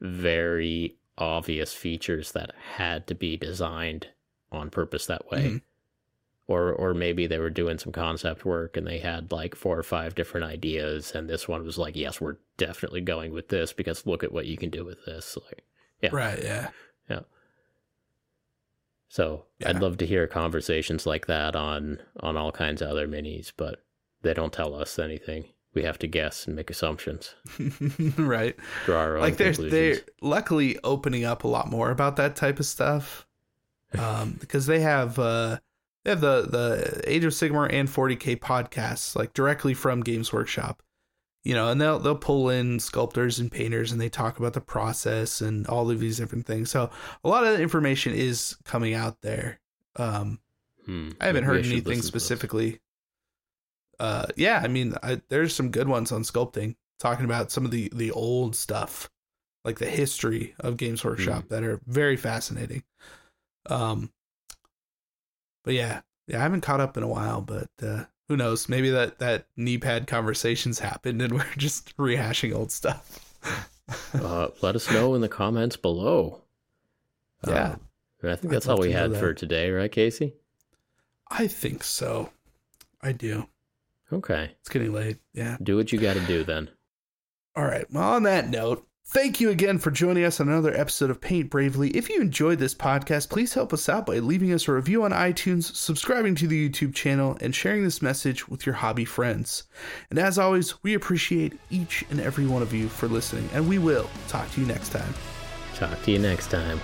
very obvious features that had to be designed on purpose that way. Mhm. Or or maybe they were doing some concept work and they had like four or five different ideas and this one was like, yes, we're definitely going with this because look at what you can do with this. Like Yeah. right yeah yeah so Yeah. I'd love to hear conversations like that on on all kinds of other minis, but they don't tell us anything. We have to guess and make assumptions, right draw our own like they're they're luckily opening up a lot more about that type of stuff um because they have uh they have the the age of sigmar and 40k podcasts like directly from games workshop you know and they'll they'll pull in sculptors and painters and they talk about the process and all of these different things so a lot of the information is coming out there um Hmm, I haven't maybe heard should anything listen to those. specifically. Uh, yeah, I mean, I, there's some good ones on sculpting, talking about some of the the old stuff, like the history of Games Workshop, that are very fascinating. Um, but yeah, yeah, I haven't caught up in a while, but uh, who knows? Maybe that that knee pad conversations happened, and we're just rehashing old stuff. uh, let us know in the comments below. Yeah. Um, I think I'd that's all we had for today, right, Casey? I think so. I do. Okay. It's getting late. Yeah. Do what you got to do then. All right. Well, on that note, thank you again for joining us on another episode of Paint Bravely. If you enjoyed this podcast, please help us out by leaving us a review on iTunes, subscribing to the YouTube channel, and sharing this message with your hobby friends. And as always, we appreciate each and every one of you for listening, and we will talk to you next time. Talk to you next time.